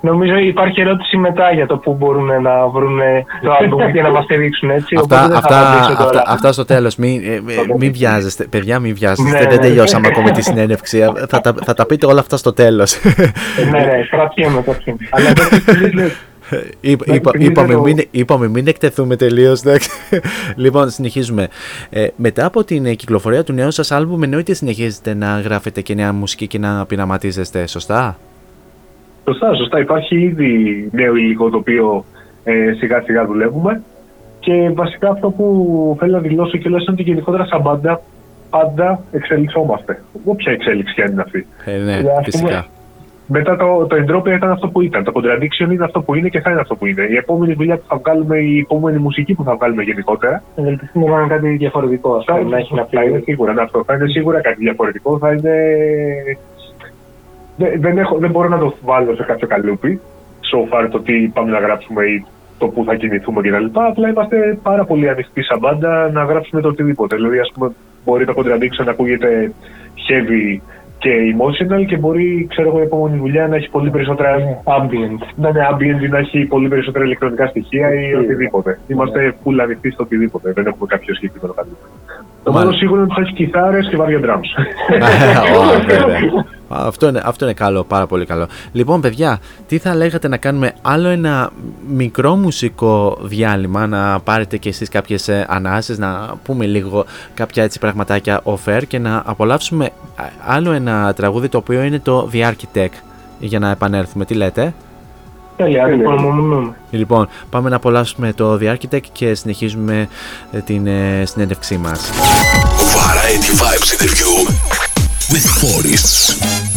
νομίζω υπάρχει ερώτηση μετά για το πού μπορούν να βρουν το άλμπουμ και να μας στηρίξουν έτσι. Αυτά, οπότε δεν θα αυτά, απαντήσω τώρα. αυτά, αυτά στο τέλος. Μην, ε, ε, μην βιάζεστε. Παιδιά, μην βιάζεστε. Ναι, δεν ναι. τελειώσαμε ακόμη τη συνέντευξη. θα, τα, θα τα πείτε όλα αυτά στο τέλος. ναι, ναι, κρατιέμαι, κρατιέμαι. Αλλά δεν Είπα, είπα- επειδή είπαμε, δεν το- μην, είπαμε μην εκτεθούμε τελείως. λοιπόν, συνεχίζουμε. Ε, μετά από την ε, κυκλοφορία του νέου σας άλμπουμ, εννοείται συνεχίζετε να γράφετε και νέα μουσική και να πειραματίζεστε, σωστά; Σωστά, σωστά. Υπάρχει ήδη νέο υλικό το οποίο ε, σιγά σιγά δουλεύουμε. Και βασικά αυτό που θέλω να δηλώσω και λέω είναι ότι γενικότερα σαν μπάντα πάντα εξελισσόμαστε. Όποια εξέλιξη και αν είναι αυτή. Ε, ναι, Ε, ας πούμε, φυσικά. Μετά το, το Entropia ήταν αυτό που ήταν. Το Contradiction είναι αυτό που είναι και θα είναι αυτό που είναι. Η επόμενη δουλειά που θα βγάλουμε, η επόμενη μουσική που θα βγάλουμε γενικότερα. Ευελπιστούμε να είναι κάτι διαφορετικό, ας πούμε, να έχει να θα είναι πει. σίγουρα ναι, αυτό. Θα είναι σίγουρα κάτι διαφορετικό. Θα είναι. Δεν, δεν, έχω, δεν μπορώ να το βάλω σε κάποιο καλούπι. So far το τι πάμε να γράψουμε ή το πού θα κινηθούμε κτλ. Απλά είμαστε πάρα πολύ ανοιχτοί σαν μπάντα να γράψουμε το οτιδήποτε. Δηλαδή, ας πούμε, μπορεί το Contradiction να ακούγεται heavy και emotional και μπορεί, ξέρω εγώ, η επόμενη δουλειά να έχει πολύ περισσότερα ambient. Να είναι ambient ή να έχει πολύ περισσότερα ηλεκτρονικά στοιχεία ή οτιδήποτε. Είμαστε full ανοιχτοί στο οτιδήποτε. Δεν έχουμε κάποιο συγκεκριμένο καλούπι. Το μόνο σίγουρο είναι ότι θα έχει κιθάρες και βάρια drums. Ω, βέβαια. αυτό, είναι, αυτό είναι καλό, πάρα πολύ καλό. Λοιπόν, παιδιά, τι θα λέγατε να κάνουμε άλλο ένα μικρό μουσικό διάλειμμα, να πάρετε και εσείς κάποιες ε, ανάσεις, να πούμε λίγο κάποια έτσι πραγματάκια off-air και να απολαύσουμε α, άλλο ένα τραγούδι το οποίο είναι το The Architect για να επανέλθουμε. Τι λέτε; Τέλεια, δεν υπομονούμε. Λοιπόν, πάμε να απολαύσουμε το The Architect και συνεχίζουμε ε, την ε, συνέντευξή μας. Variety Vibes interview with Boris.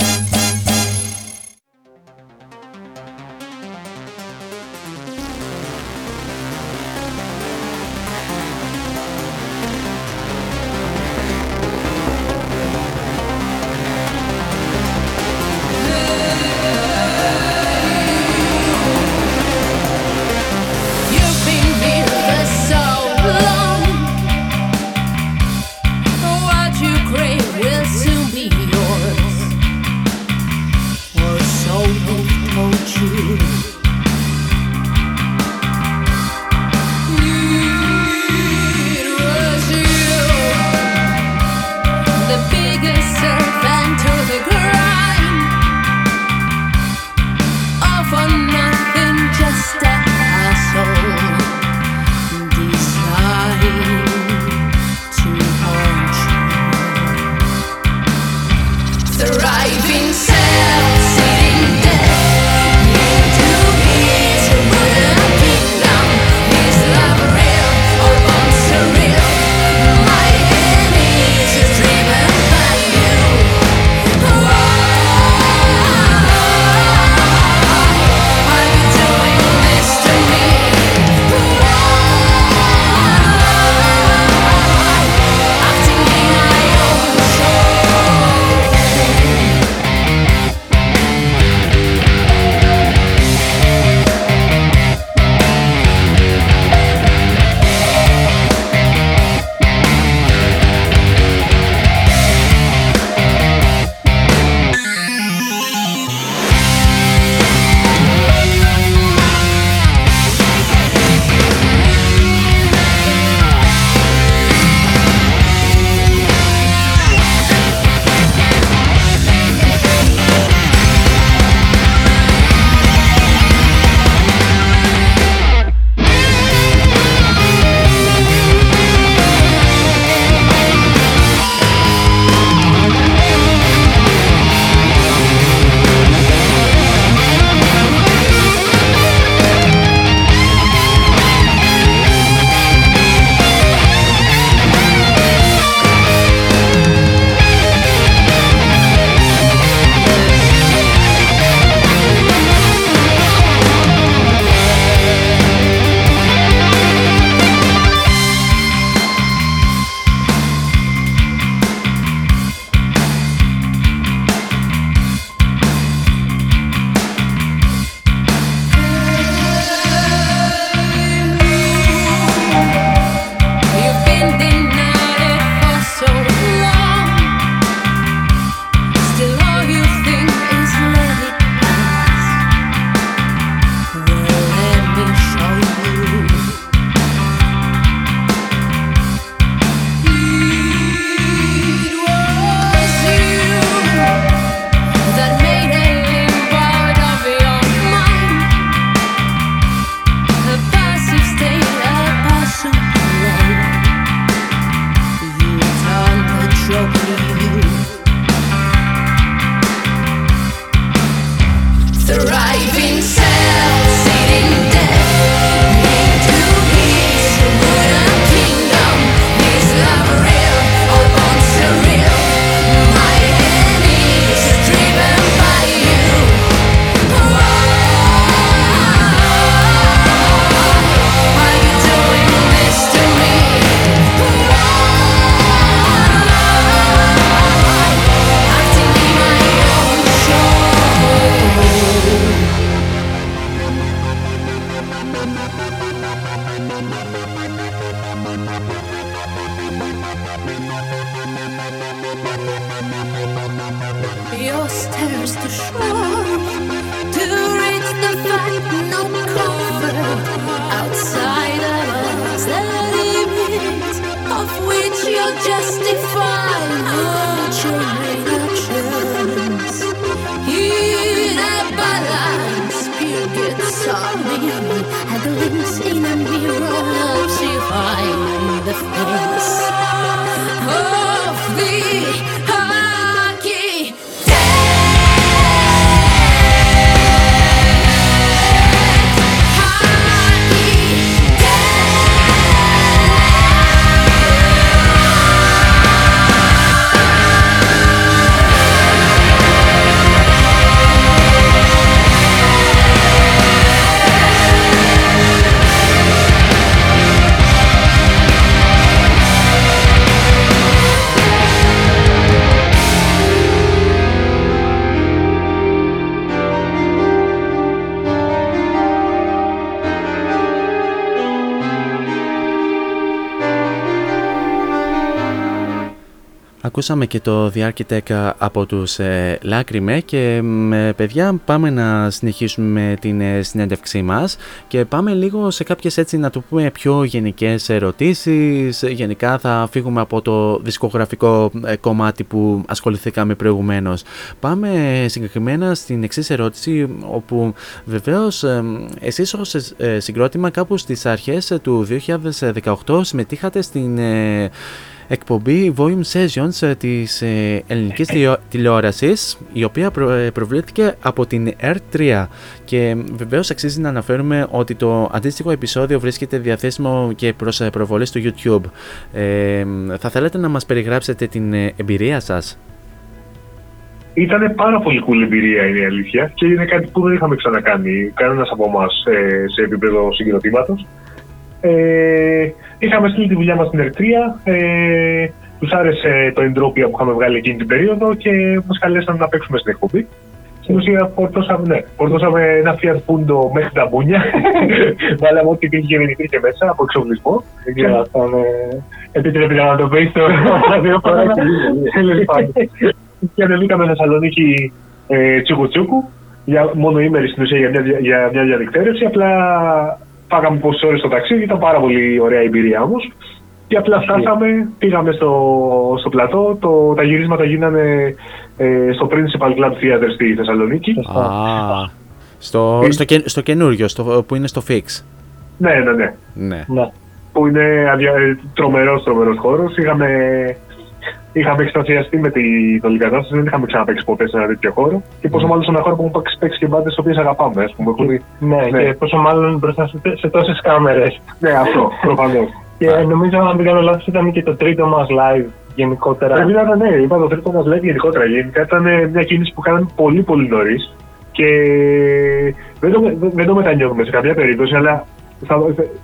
Ακούσαμε και το The Architect από τους ε, Λάκριμε και με παιδιά πάμε να συνεχίσουμε με την ε, συνέντευξή μας και πάμε λίγο σε κάποιες έτσι να το πούμε πιο γενικές ερωτήσεις. Γενικά θα φύγουμε από το δισκογραφικό ε, κομμάτι που ασχοληθήκαμε προηγουμένως. Πάμε συγκεκριμένα στην εξής ερώτηση όπου βεβαίως ε, εσείς ως ε, συγκρότημα κάπου στις αρχές ε, του 2018 συμμετείχατε στην ε, εκπομπή Volume Sessions ε, της ε, ελληνικής τηλεο- τηλεόρασης η οποία προ- ε, προβλήθηκε από την R3 και βεβαίως αξίζει να αναφέρουμε ότι το αντίστοιχο επεισόδιο βρίσκεται διαθέσιμο και προς ε, προβολή στο YouTube. Ε, θα θέλετε να μας περιγράψετε την ε, εμπειρία σας; Ήταν πάρα πολύ cool εμπειρία είναι η αλήθεια και είναι κάτι που δεν είχαμε ξανακάνει κανένας από εμάς σε επίπεδο συγκροτήματος. Ε, είχαμε στείλει τη δουλειά μας στην Ερτρία. Ε, τους άρεσε το εντρόπια που είχαμε βγάλει εκείνη την περίοδο και μας καλέσαν να παίξουμε στην εκπομπή. Στην ουσία, φορτώσαμε, ναι, φορτώσαμε ένα Fiat Punto μέχρι τα μπούνια. Βάλαμε ό,τι υπήρχε δεν υπήρχε μέσα από εξοπλισμό. Δεν ξέρω αν αυτό είναι- επιτρέπει να το πει στο ραδιόφωνο. Τέλος πάντων. Και ανεβήκαμε Θεσσαλονίκη ε, τσούκου τσούκου, για μόνο ήμερη στην ουσία για μια, δια- για μια διαδικτέρευση. Απλά πάγαμε πόσες ώρες στο ταξίδι, ήταν πάρα πολύ ωραία εμπειρία όμως. Και απλά φτάσαμε, πήγαμε στο, στο πλατό, το, τα γυρίσματα γίνανε ε, στο Principal Club Theater στη Θεσσαλονίκη. Α, στο, στο, και- στο καινούριο, στο, που είναι στο Fix. Ναι, ναι, ναι. Ναι. Που είναι αδια... τρομερός, τρομερός χώρος. Είχαμε, είχαμε εκστασιαστεί με την όλη κατάσταση, δεν είχαμε ξαναπαίξει ποτέ σε ένα τέτοιο χώρο. Και πόσο μάλλον σε ένα χώρο που έχουμε παίξει και μπάντες τις οποίες αγαπάμε, ας πούμε. Που... Ναι, και πόσο μάλλον μπροστά σε, σε τόσες κάμερες. Ναι, αυτό, προφανώς. και νομίζω, αν δεν κάνω λάθος, ήταν και το τρίτο μας live γενικότερα. Πρέπει να ήταν, ναι, είπα το τρίτο μας λέει γενικότερα. Γενικά ήταν ε, μια κίνηση που κάναμε πολύ πολύ νωρίς και δεν το, δεν- δεν το μετανιώθουμε σε καμία περίπτωση, αλλά θα,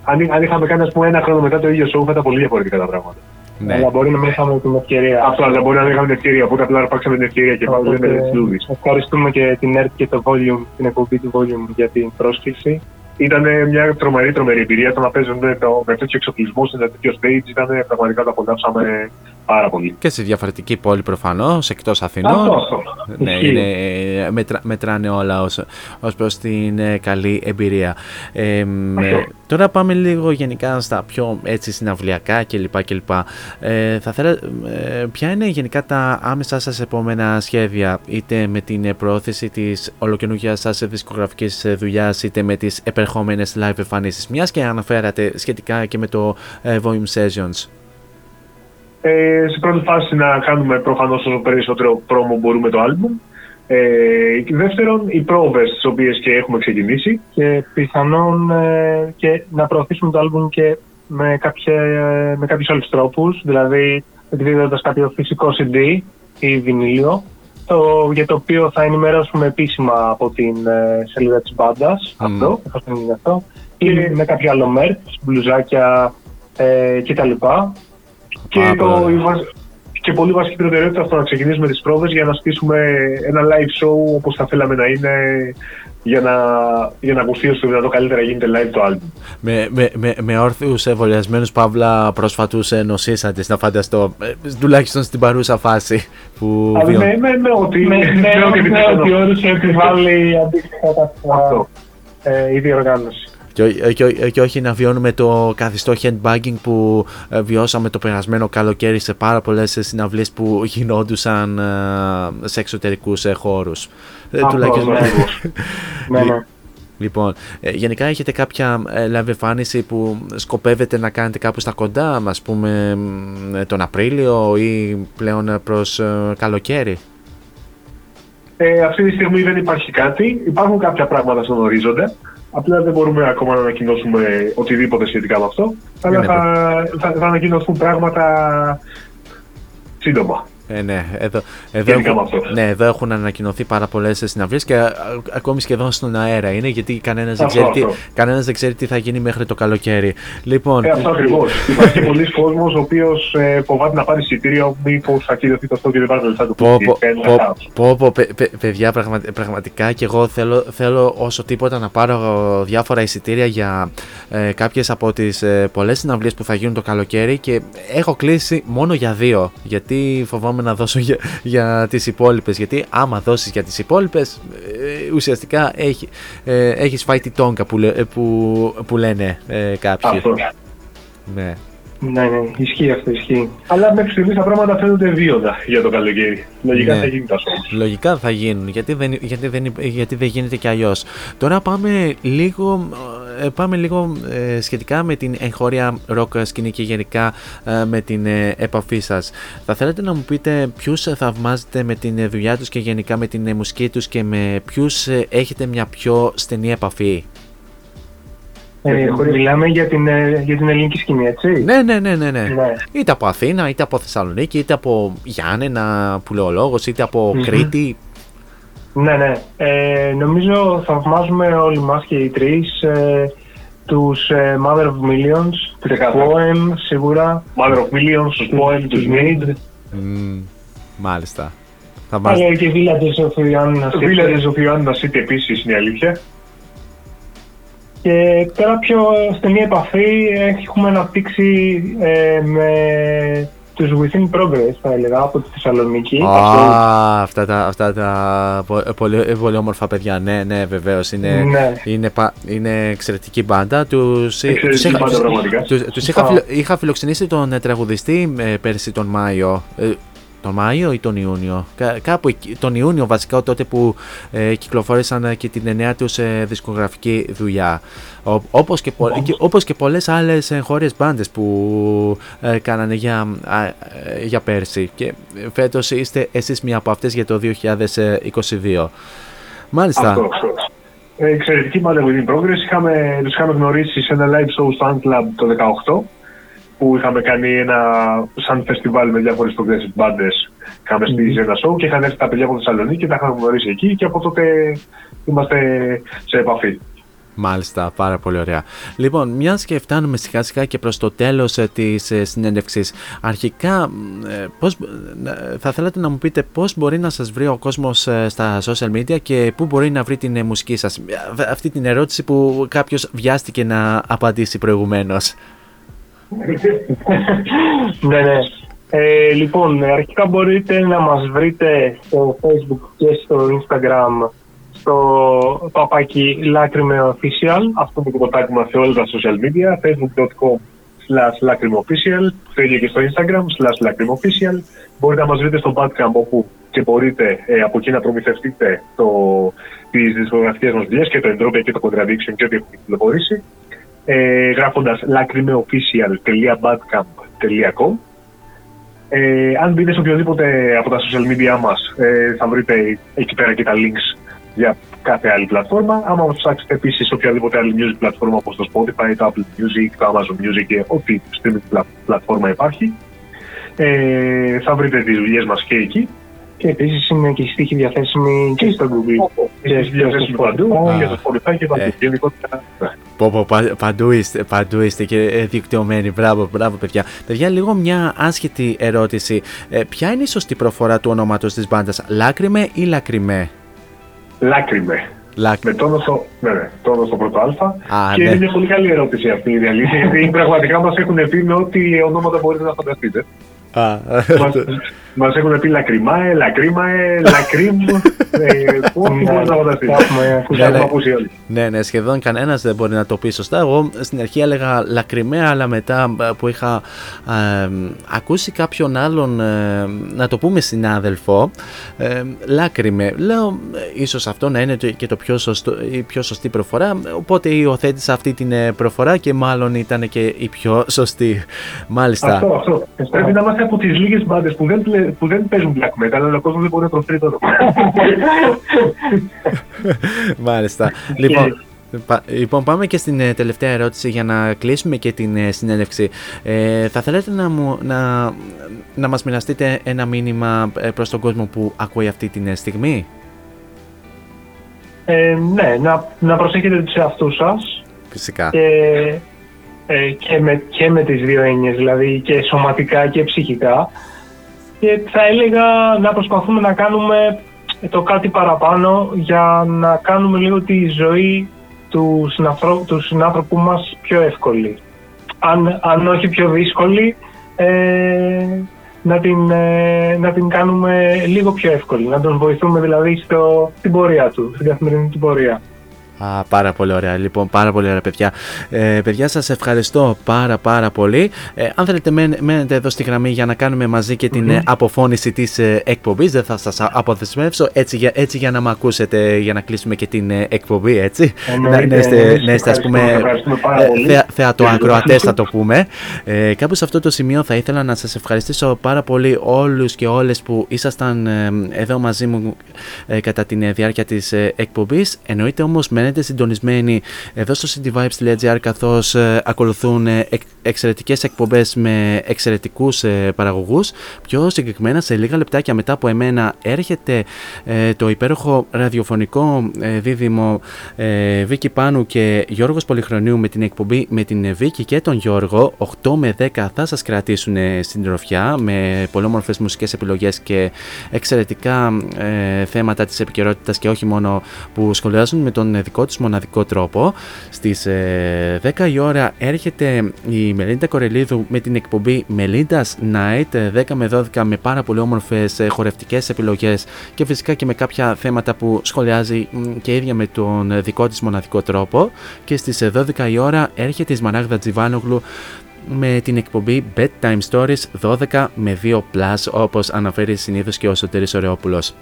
αν, αν είχαμε κάνει ας πούμε, ένα χρόνο μετά το ίδιο show θα ήταν πολύ διαφορετικά τα πράγματα. Ναι. Αλλά μπορεί να μην είχαμε την ευκαιρία. Αυτό, αλλά μπορεί να μην είχαμε την ευκαιρία, οπότε απλά αρπάξαμε την ευκαιρία και πάμε Οπότε, με τις λούδεις. Ευχαριστούμε και την ERT και το Volume, την εκπομπή του Volume για την πρόσκληση. Ήταν μια τρομερή, τρομερή εμπειρία το να παίζουν με, το, με τέτοιο εξοπλισμό σε ένα τέτοιο stage. Ήταν πραγματικά το απολαύσαμε πάρα πολύ. Και σε διαφορετική πόλη προφανώς, εκτός Αθηνών. Αυτό, αυτό. Ναι, Ισχύει. είναι, μετρα, μετράνε όλα ως, ως προς την ε, καλή εμπειρία. Ε, μ, ε, τώρα πάμε λίγο γενικά στα πιο έτσι συναυλιακά κλπ. κλπ. Ε, θα θέλα, ε, ποια είναι γενικά τα άμεσα σας επόμενα σχέδια είτε με την ε, προώθηση της ολοκαινούργιας σας δισκογραφικής ε, δουλειάς είτε με τις επερχόμενες live εμφανίσεις μιας και αναφέρατε σχετικά και με το ε, Volume Sessions. Ε, σε πρώτη φάση να κάνουμε προφανώς όσο περισσότερο πρόμο μπορούμε το άλμπουμ. Ε, και δεύτερον, οι πρόβες τις οποίες και έχουμε ξεκινήσει. Και πιθανόν ε, και να προωθήσουμε το άλμπουμ και με, κάποια, με κάποιους άλλους τρόπους, δηλαδή εκδίδοντας κάποιο φυσικό CD ή βινίλιο, το, για το οποίο θα ενημερώσουμε επίσημα από την ε, σελίδα της μπάντας, αυτό, εφόσον είναι αυτό, ή με κάποιο άλλο merch, μπλουζάκια ε, κτλ. Και, το, η, βασ- και πολύ βασική προτεραιότητα στο να ξεκινήσουμε τις πρόβες για να στήσουμε ένα live show όπως θα θέλαμε να είναι για να, για να ακουστεί όσο δυνατό καλύτερα γίνεται live το album. Με, με, με, με όρθιους εμβολιασμένους παύλα πρόσφατου νοσήσαντε, να φανταστώ. ε, τουλάχιστον στην παρούσα φάση που. Αλλά βιω- με, με, με ό,τι Με, με, με ό,τι με πιθανό. ό,τι όρους επιβάλλει αντίστοιχα Αυτό. ε, η διοργάνωση. Και, ό- ε, και, ό- και όχι να βιώνουμε το καθιστό handbagging που ε, βιώσαμε το περασμένο καλοκαίρι σε πάρα πολλές συναυλίες που γινόντουσαν ε, σε εξωτερικούς ε, χώρους. Ε, Αυτό, τουλάχιστον- ναι. Ναι, ναι. Λοιπόν, ε, γενικά έχετε κάποια ε, live εμφάνιση που σκοπεύετε να κάνετε κάπου στα κοντά, ας πούμε μ, ε, τον Απρίλιο ή πλέον ε, προς ε, καλοκαίρι; Ε, αυτή τη στιγμή δεν υπάρχει κάτι. Υπάρχουν κάποια πράγματα στον ορίζοντα. Απλά δεν μπορούμε ακόμα να ανακοινώσουμε οτιδήποτε σχετικά με αυτό. Αλλά Ναι, θα, θα, θα ανακοινωθούν πράγματα σύντομα. Ε, ναι, εδώ, εδώ, Σχετικά έχουν, με αυτό. ναι, εδώ έχουν ανακοινωθεί πάρα πολλές συναυλίες και α, ακόμη σχεδόν στον αέρα είναι γιατί κανένας δεν, Αυτό, ξέρει τι- αυτό. κανένας δεν ξέρει τι θα γίνει μέχρι το καλοκαίρι. Λοιπόν, Ε, αυτό ακριβώς. Υπάρχει πολλοί κόσμος ο οποίος ε, φοβάται να πάρει εισιτήριο, μήπως ακυρωθεί το αυτό και δεν πάρει τα λεφτά του. Πω, πω, Κάνει ένα πω, χάος. πω, πω, παι- παι- παιδιά, πραγμα- πραγματικά και εγώ θέλω, θέλω όσο τίποτα να πάρω διάφορα εισιτήρια για ε, κάποιες από τις ε, πολλές συναυλίες που θα γίνουν το καλοκαίρι και έχω κλείσει μόνο για δύο γιατί φοβάμαι να δώσω για, για τις υπόλοιπες γιατί άμα δώσεις για τις υπόλοιπες ε, ουσιαστικά έχει, ε, έχεις φάει τη τόγκα που, λέ- ε, που, που λένε ε, κάποιοι. Αυτό. Ναι. Ναι, ναι, ισχύει αυτό, ισχύει. Αλλά μέχρι στιγμής τα πράγματα φαίνονται βίωνα για το καλοκαίρι. Λογικά Ναι. θα γίνει τα shows. Λογικά θα γίνουν, γιατί δεν, γιατί δεν, γιατί δεν γίνεται και αλλιώς. Τώρα πάμε λίγο, ε, πάμε λίγο ε, σχετικά με την εγχώρια rock σκηνή και γενικά ε, με την ε, επαφή σας. Θα θέλετε να μου πείτε ποιους θαυμάζετε με την ε, δουλειά τους και γενικά με την ε, μουσική τους και με ποιους ε, έχετε μια πιο στενή επαφή; Ε, μιλάμε για την, ε, για την ελληνική σκηνή, έτσι; Ναι, ναι, ναι, ναι, ναι. Ναι. Είτε από Αθήνα, είτε από Θεσσαλονίκη, είτε από Γιάννενα που λέω λόγος, είτε από Μμμ. Κρήτη. Ναι, ναι. Ε, νομίζω θαυμάζουμε όλοι μας και οι τρεις ε, τους ε, Mother of Millions, τους Ξεκάθαρα. Poem σίγουρα, Mother of Millions, τους Poem, τους Need. Μμμ, μάλιστα. Θα μας... αλλά και Villages of Ioannina Το City. Villages of Ioannina City επίσης είναι η αλήθεια. Και τώρα πιο στενή επαφή έχουμε αναπτύξει ε, με τους Within Progress, θα έλεγα, από τη Θεσσαλονίκη. Α, αυτά τα, αυτά τα πο- πολύ, ε, πολύ όμορφα παιδιά. Ναι, ναι, βεβαίως. Είναι, Ναι. είναι, πα- είναι εξαιρετική μπάντα. Τους, Εξαιρετική τους είχα, μπάντα, τους- πραγματικά. τους- τους είχα, Α. φιλο- είχα φιλοξενήσει τον ε, τραγουδιστή ε, πέρσι τον Μάιο. Ε, τον Μάιο ή τον Ιούνιο; Κα- κάπου εκεί, τον Ιούνιο βασικά τότε που ε, κυκλοφόρησαν ε, και την νέα τους ε, δισκογραφική δουλειά. Ο, όπως, και, πο- και, όπως και πολλές άλλες εγχώριες μπάντες που ε, κάνανε για, α, ε, για πέρσι. Και ε, φέτος είστε εσείς μία από αυτές για το 2022. Μάλιστα. Αυτό, αυτό. Ε, εξαιρετική μπάντα Within Progress. Είχαμε, τους είχαμε γνωρίσει σε ένα live show στο Ant Club το 2018 που είχαμε κάνει ένα σαν φεστιβάλ με διάφορες progressive μπάντες. Είχαμε στήσει ένα show και είχαν έρθει τα παιδιά από Θεσσαλονίκη και τα είχαμε γνωρίσει εκεί και από τότε είμαστε σε επαφή. Μάλιστα, πάρα πολύ ωραία. Λοιπόν, μιας και φτάνουμε σιγά σιγά και προς το τέλος ε, της ε, συνέντευξης, αρχικά μ, ε, πώς, ε, θα θέλατε να μου πείτε πώς μπορεί να σας βρει ο κόσμος ε, στα social media και πού μπορεί να βρει την ε, μουσική σας; Ε, Αυτή την ερώτηση που κάποιος βιάστηκε να απαντήσει προηγουμένως. ναι, ναι. Ε, λοιπόν, αρχικά μπορείτε να μας βρείτε στο Facebook και στο Instagram στο παπάκι Λάκρυμε Official. Αυτό το κομμάτι μας σε όλα τα social media, facebook.com slash lacrimofficial, το ίδιο και στο Instagram slash lacrimofficial. Μπορείτε να μας βρείτε στο Bandcamp όπου και μπορείτε ε, από εκεί να προμηθευτείτε το, τις δισκογραφικές μας δουλειές και το Entropia και το Contradiction και ό,τι έχουμε κυκλοφορήσει ε, γράφοντας lacrimeofficial.bandcamp.com ε, αν μπείτε σε οποιοδήποτε από τα social media μας ε, θα βρείτε εκεί πέρα και τα links για κάθε άλλη πλατφόρμα. Άμα ψάξετε επίσης σε οποιαδήποτε άλλη music πλατφόρμα όπως το Spotify, το Apple Music, το Amazon Music και ό,τι streaming πλα- πλατφόρμα υπάρχει ε, θα βρείτε τις δουλειές μας και εκεί. Και επίσης είναι και η στίχη διαθέσιμη και στο Google. Και στις διαθέσιμες παντού, Spotify. και στο Spotify και παντού. Ε. Γενικότερα, ναι. Πω, πω, πα- παντού, είστε, παντού είστε και ε, δικτυωμένοι. Μπράβο, μπράβο, παιδιά. Παιδιά, λίγο μια άσχετη ερώτηση. Ε, ποια είναι η σωστή προφορά του ονόματος της μπάντας, Λάκρυμε ή Λακριμέ. Λάκρυμε. Λάκ... Με τόνο στο, ναι, ναι, τόνο στο πρώτο Α. Α, και ναι. είναι μια πολύ καλή ερώτηση αυτή η αλήθεια. γιατί πραγματικά μας έχουν πει με ό,τι ονόματα μπορείτε να φανταστείτε. Α, Μας έχουν πει λακριμάε, λακρίμαε, λακρίμ. ε, Ό,τι Ναι, μπορείτε να φανταστείτε. τα έχουμε ακούσει, Τα ναι. έχουμε ακούσει όλοι. Ναι, ναι, σχεδόν κανένας δεν μπορεί να το πει σωστά. Εγώ στην αρχή έλεγα λακριμαία, αλλά μετά ε, που είχα ε, ακούσει κάποιον άλλον, ε, να το πούμε συνάδελφο, ε, λάκρυμε. Λέω, ε, ίσως αυτό να είναι το- και το πιο σωστό, η πιο σωστή προφορά. Οπότε υιοθέτησα αυτή την ε, προφορά και μάλλον ήταν και η πιο σωστή. Μάλιστα. Αυτό, αυτό. Πρέπει να είμαστε από τις λίγες μπάντες που, δεν πλε- που δεν παίζουν black metal, αλλά ο κόσμος δεν μπορεί να προφέρει το όνομα. Μάλιστα. λοιπόν, πα- λοιπόν, πάμε και στην ε, τελευταία ερώτηση για να κλείσουμε και την ε, συνέντευξη. Ε, θα θέλετε να, μου, να, να μας μοιραστείτε ένα μήνυμα ε, προς τον κόσμο που ακούει αυτή την ε, στιγμή; Ε, ναι, να, να προσέχετε τους εαυτούς σας Φυσικά. και, ε, και, με, και με τις δύο έννοιες, δηλαδή και σωματικά και ψυχικά. Και θα έλεγα να προσπαθούμε να κάνουμε το κάτι παραπάνω για να κάνουμε λίγο τη ζωή του, συνανθρώπου, του συνάνθρωπου μας πιο εύκολη. Αν, αν όχι πιο δύσκολη, ε, να, την, ε, να την κάνουμε λίγο πιο εύκολη. Να τον βοηθούμε δηλαδή στο, στην πορεία του, στην καθημερινή του πορεία. Α, πάρα πολύ ωραία. Λοιπόν, πάρα πολύ ωραία, παιδιά. Ε, παιδιά, σας ευχαριστώ πάρα πάρα πολύ. Ε, αν θέλετε, μέν- μένετε εδώ στη γραμμή για να κάνουμε μαζί και την ε, αποφώνηση της ε, εκπομπής. Δεν θα σας α- αποδεσμεύσω έτσι για, έτσι για να με ακούσετε, για να κλείσουμε και την ε, εκπομπή, έτσι. Εννοείται, να, να είστε, εμείς να είστε, ας πούμε, ευχαριστούμε, ευχαριστούμε πάρα ε, πολύ. θεα- θεατοακροατές θα το πούμε. Ε, κάπου σε αυτό το σημείο θα ήθελα να σας ευχαριστήσω πάρα πολύ όλους και όλες που ήσασταν ε, εδώ μαζί μου ε, κατά τη διάρκεια της ε, εκπομπής. Εννοείται όμως μένετε συντονισμένοι εδώ στο cityvibes.gr καθώς ε, ακολουθούν ε, εκ- εξαιρετικές εκπομπές με εξαιρετικούς ε, παραγωγούς. Πιο συγκεκριμένα σε λίγα λεπτάκια μετά από εμένα έρχεται ε, το υπέροχο ραδιοφωνικό ε, δίδυμο ε, Βίκη Πάνου και Γιώργος Πολυχρονίου με την εκπομπή με την ε, Βίκη και τον Γιώργο 8 με 10 θα σας κρατήσουν ε, στην τροφιά με πολύμορφες μουσικές επιλογές και εξαιρετικά ε, θέματα της επικαιρότητας και όχι μόνο που σχολιάζουν με τον ε, δικό τους μοναδικό τρόπο στις ε, 10 η ώρα έρχεται η Μελίντα Κορελίδου με την εκπομπή Melinda's Night ε, 10 με 12 με πάρα πολύ όμορφες ε, χορευτικές επιλογές και φυσικά και με κάποια θέματα που σχολιάζει μ, και η ίδια με τον ε, δικό της μοναδικό τρόπο και στις ε, 12 η ώρα έρχεται η Σμαράγδα Τζιβάνογλου με την εκπομπή Bedtime Stories 12 με 2 plus όπως αναφέρει συνήθως και ο Σωτήρης Ωρεόπουλος.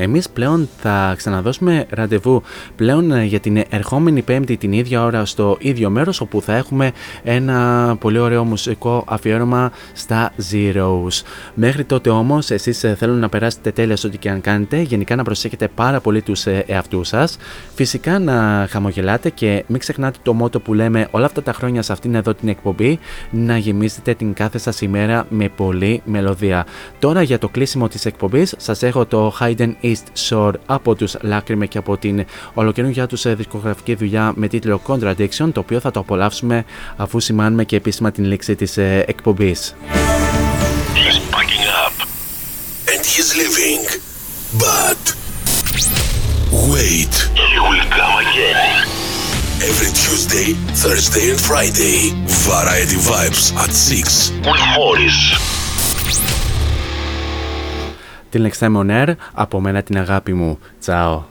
Εμείς πλέον θα ξαναδώσουμε ραντεβού πλέον ε, για την ερχόμενη πέμπτη την ίδια ώρα στο ίδιο μέρος όπου θα έχουμε ένα πολύ ωραίο μουσικό αφιέρωμα στα Zeros. Μέχρι τότε όμως εσείς ε, θέλω να περάσετε τέλεια σε ό,τι και αν κάνετε, γενικά να προσέχετε πάρα πολύ τους ε, εαυτούς σας, φυσικά να χαμογελάτε και μην ξεχνάτε το μότο που λέμε όλα αυτά τα χρόνια σε αυτήν εδώ την εκπομπή να γεμίσετε την κάθε σας ημέρα με πολλή μελωδία. Τώρα για το κλείσιμο της εκπομπής σας έχω το Hayden East Shore από τους Λάκρυμε και από την ολοκαινούργια τους ε, δισκογραφική δουλειά με τίτλο Contradiction το οποίο θα το απολαύσουμε αφού σημάνουμε και επίσημα την λήξη της ε, εκπομπής. He's packing up and he's leaving. But wait, he will come again. Every Tuesday, Thursday, and Friday, Variety Vibes at 6 with Morris. Την Next Time on Air, από μένα την αγάπη μου. Τσάω.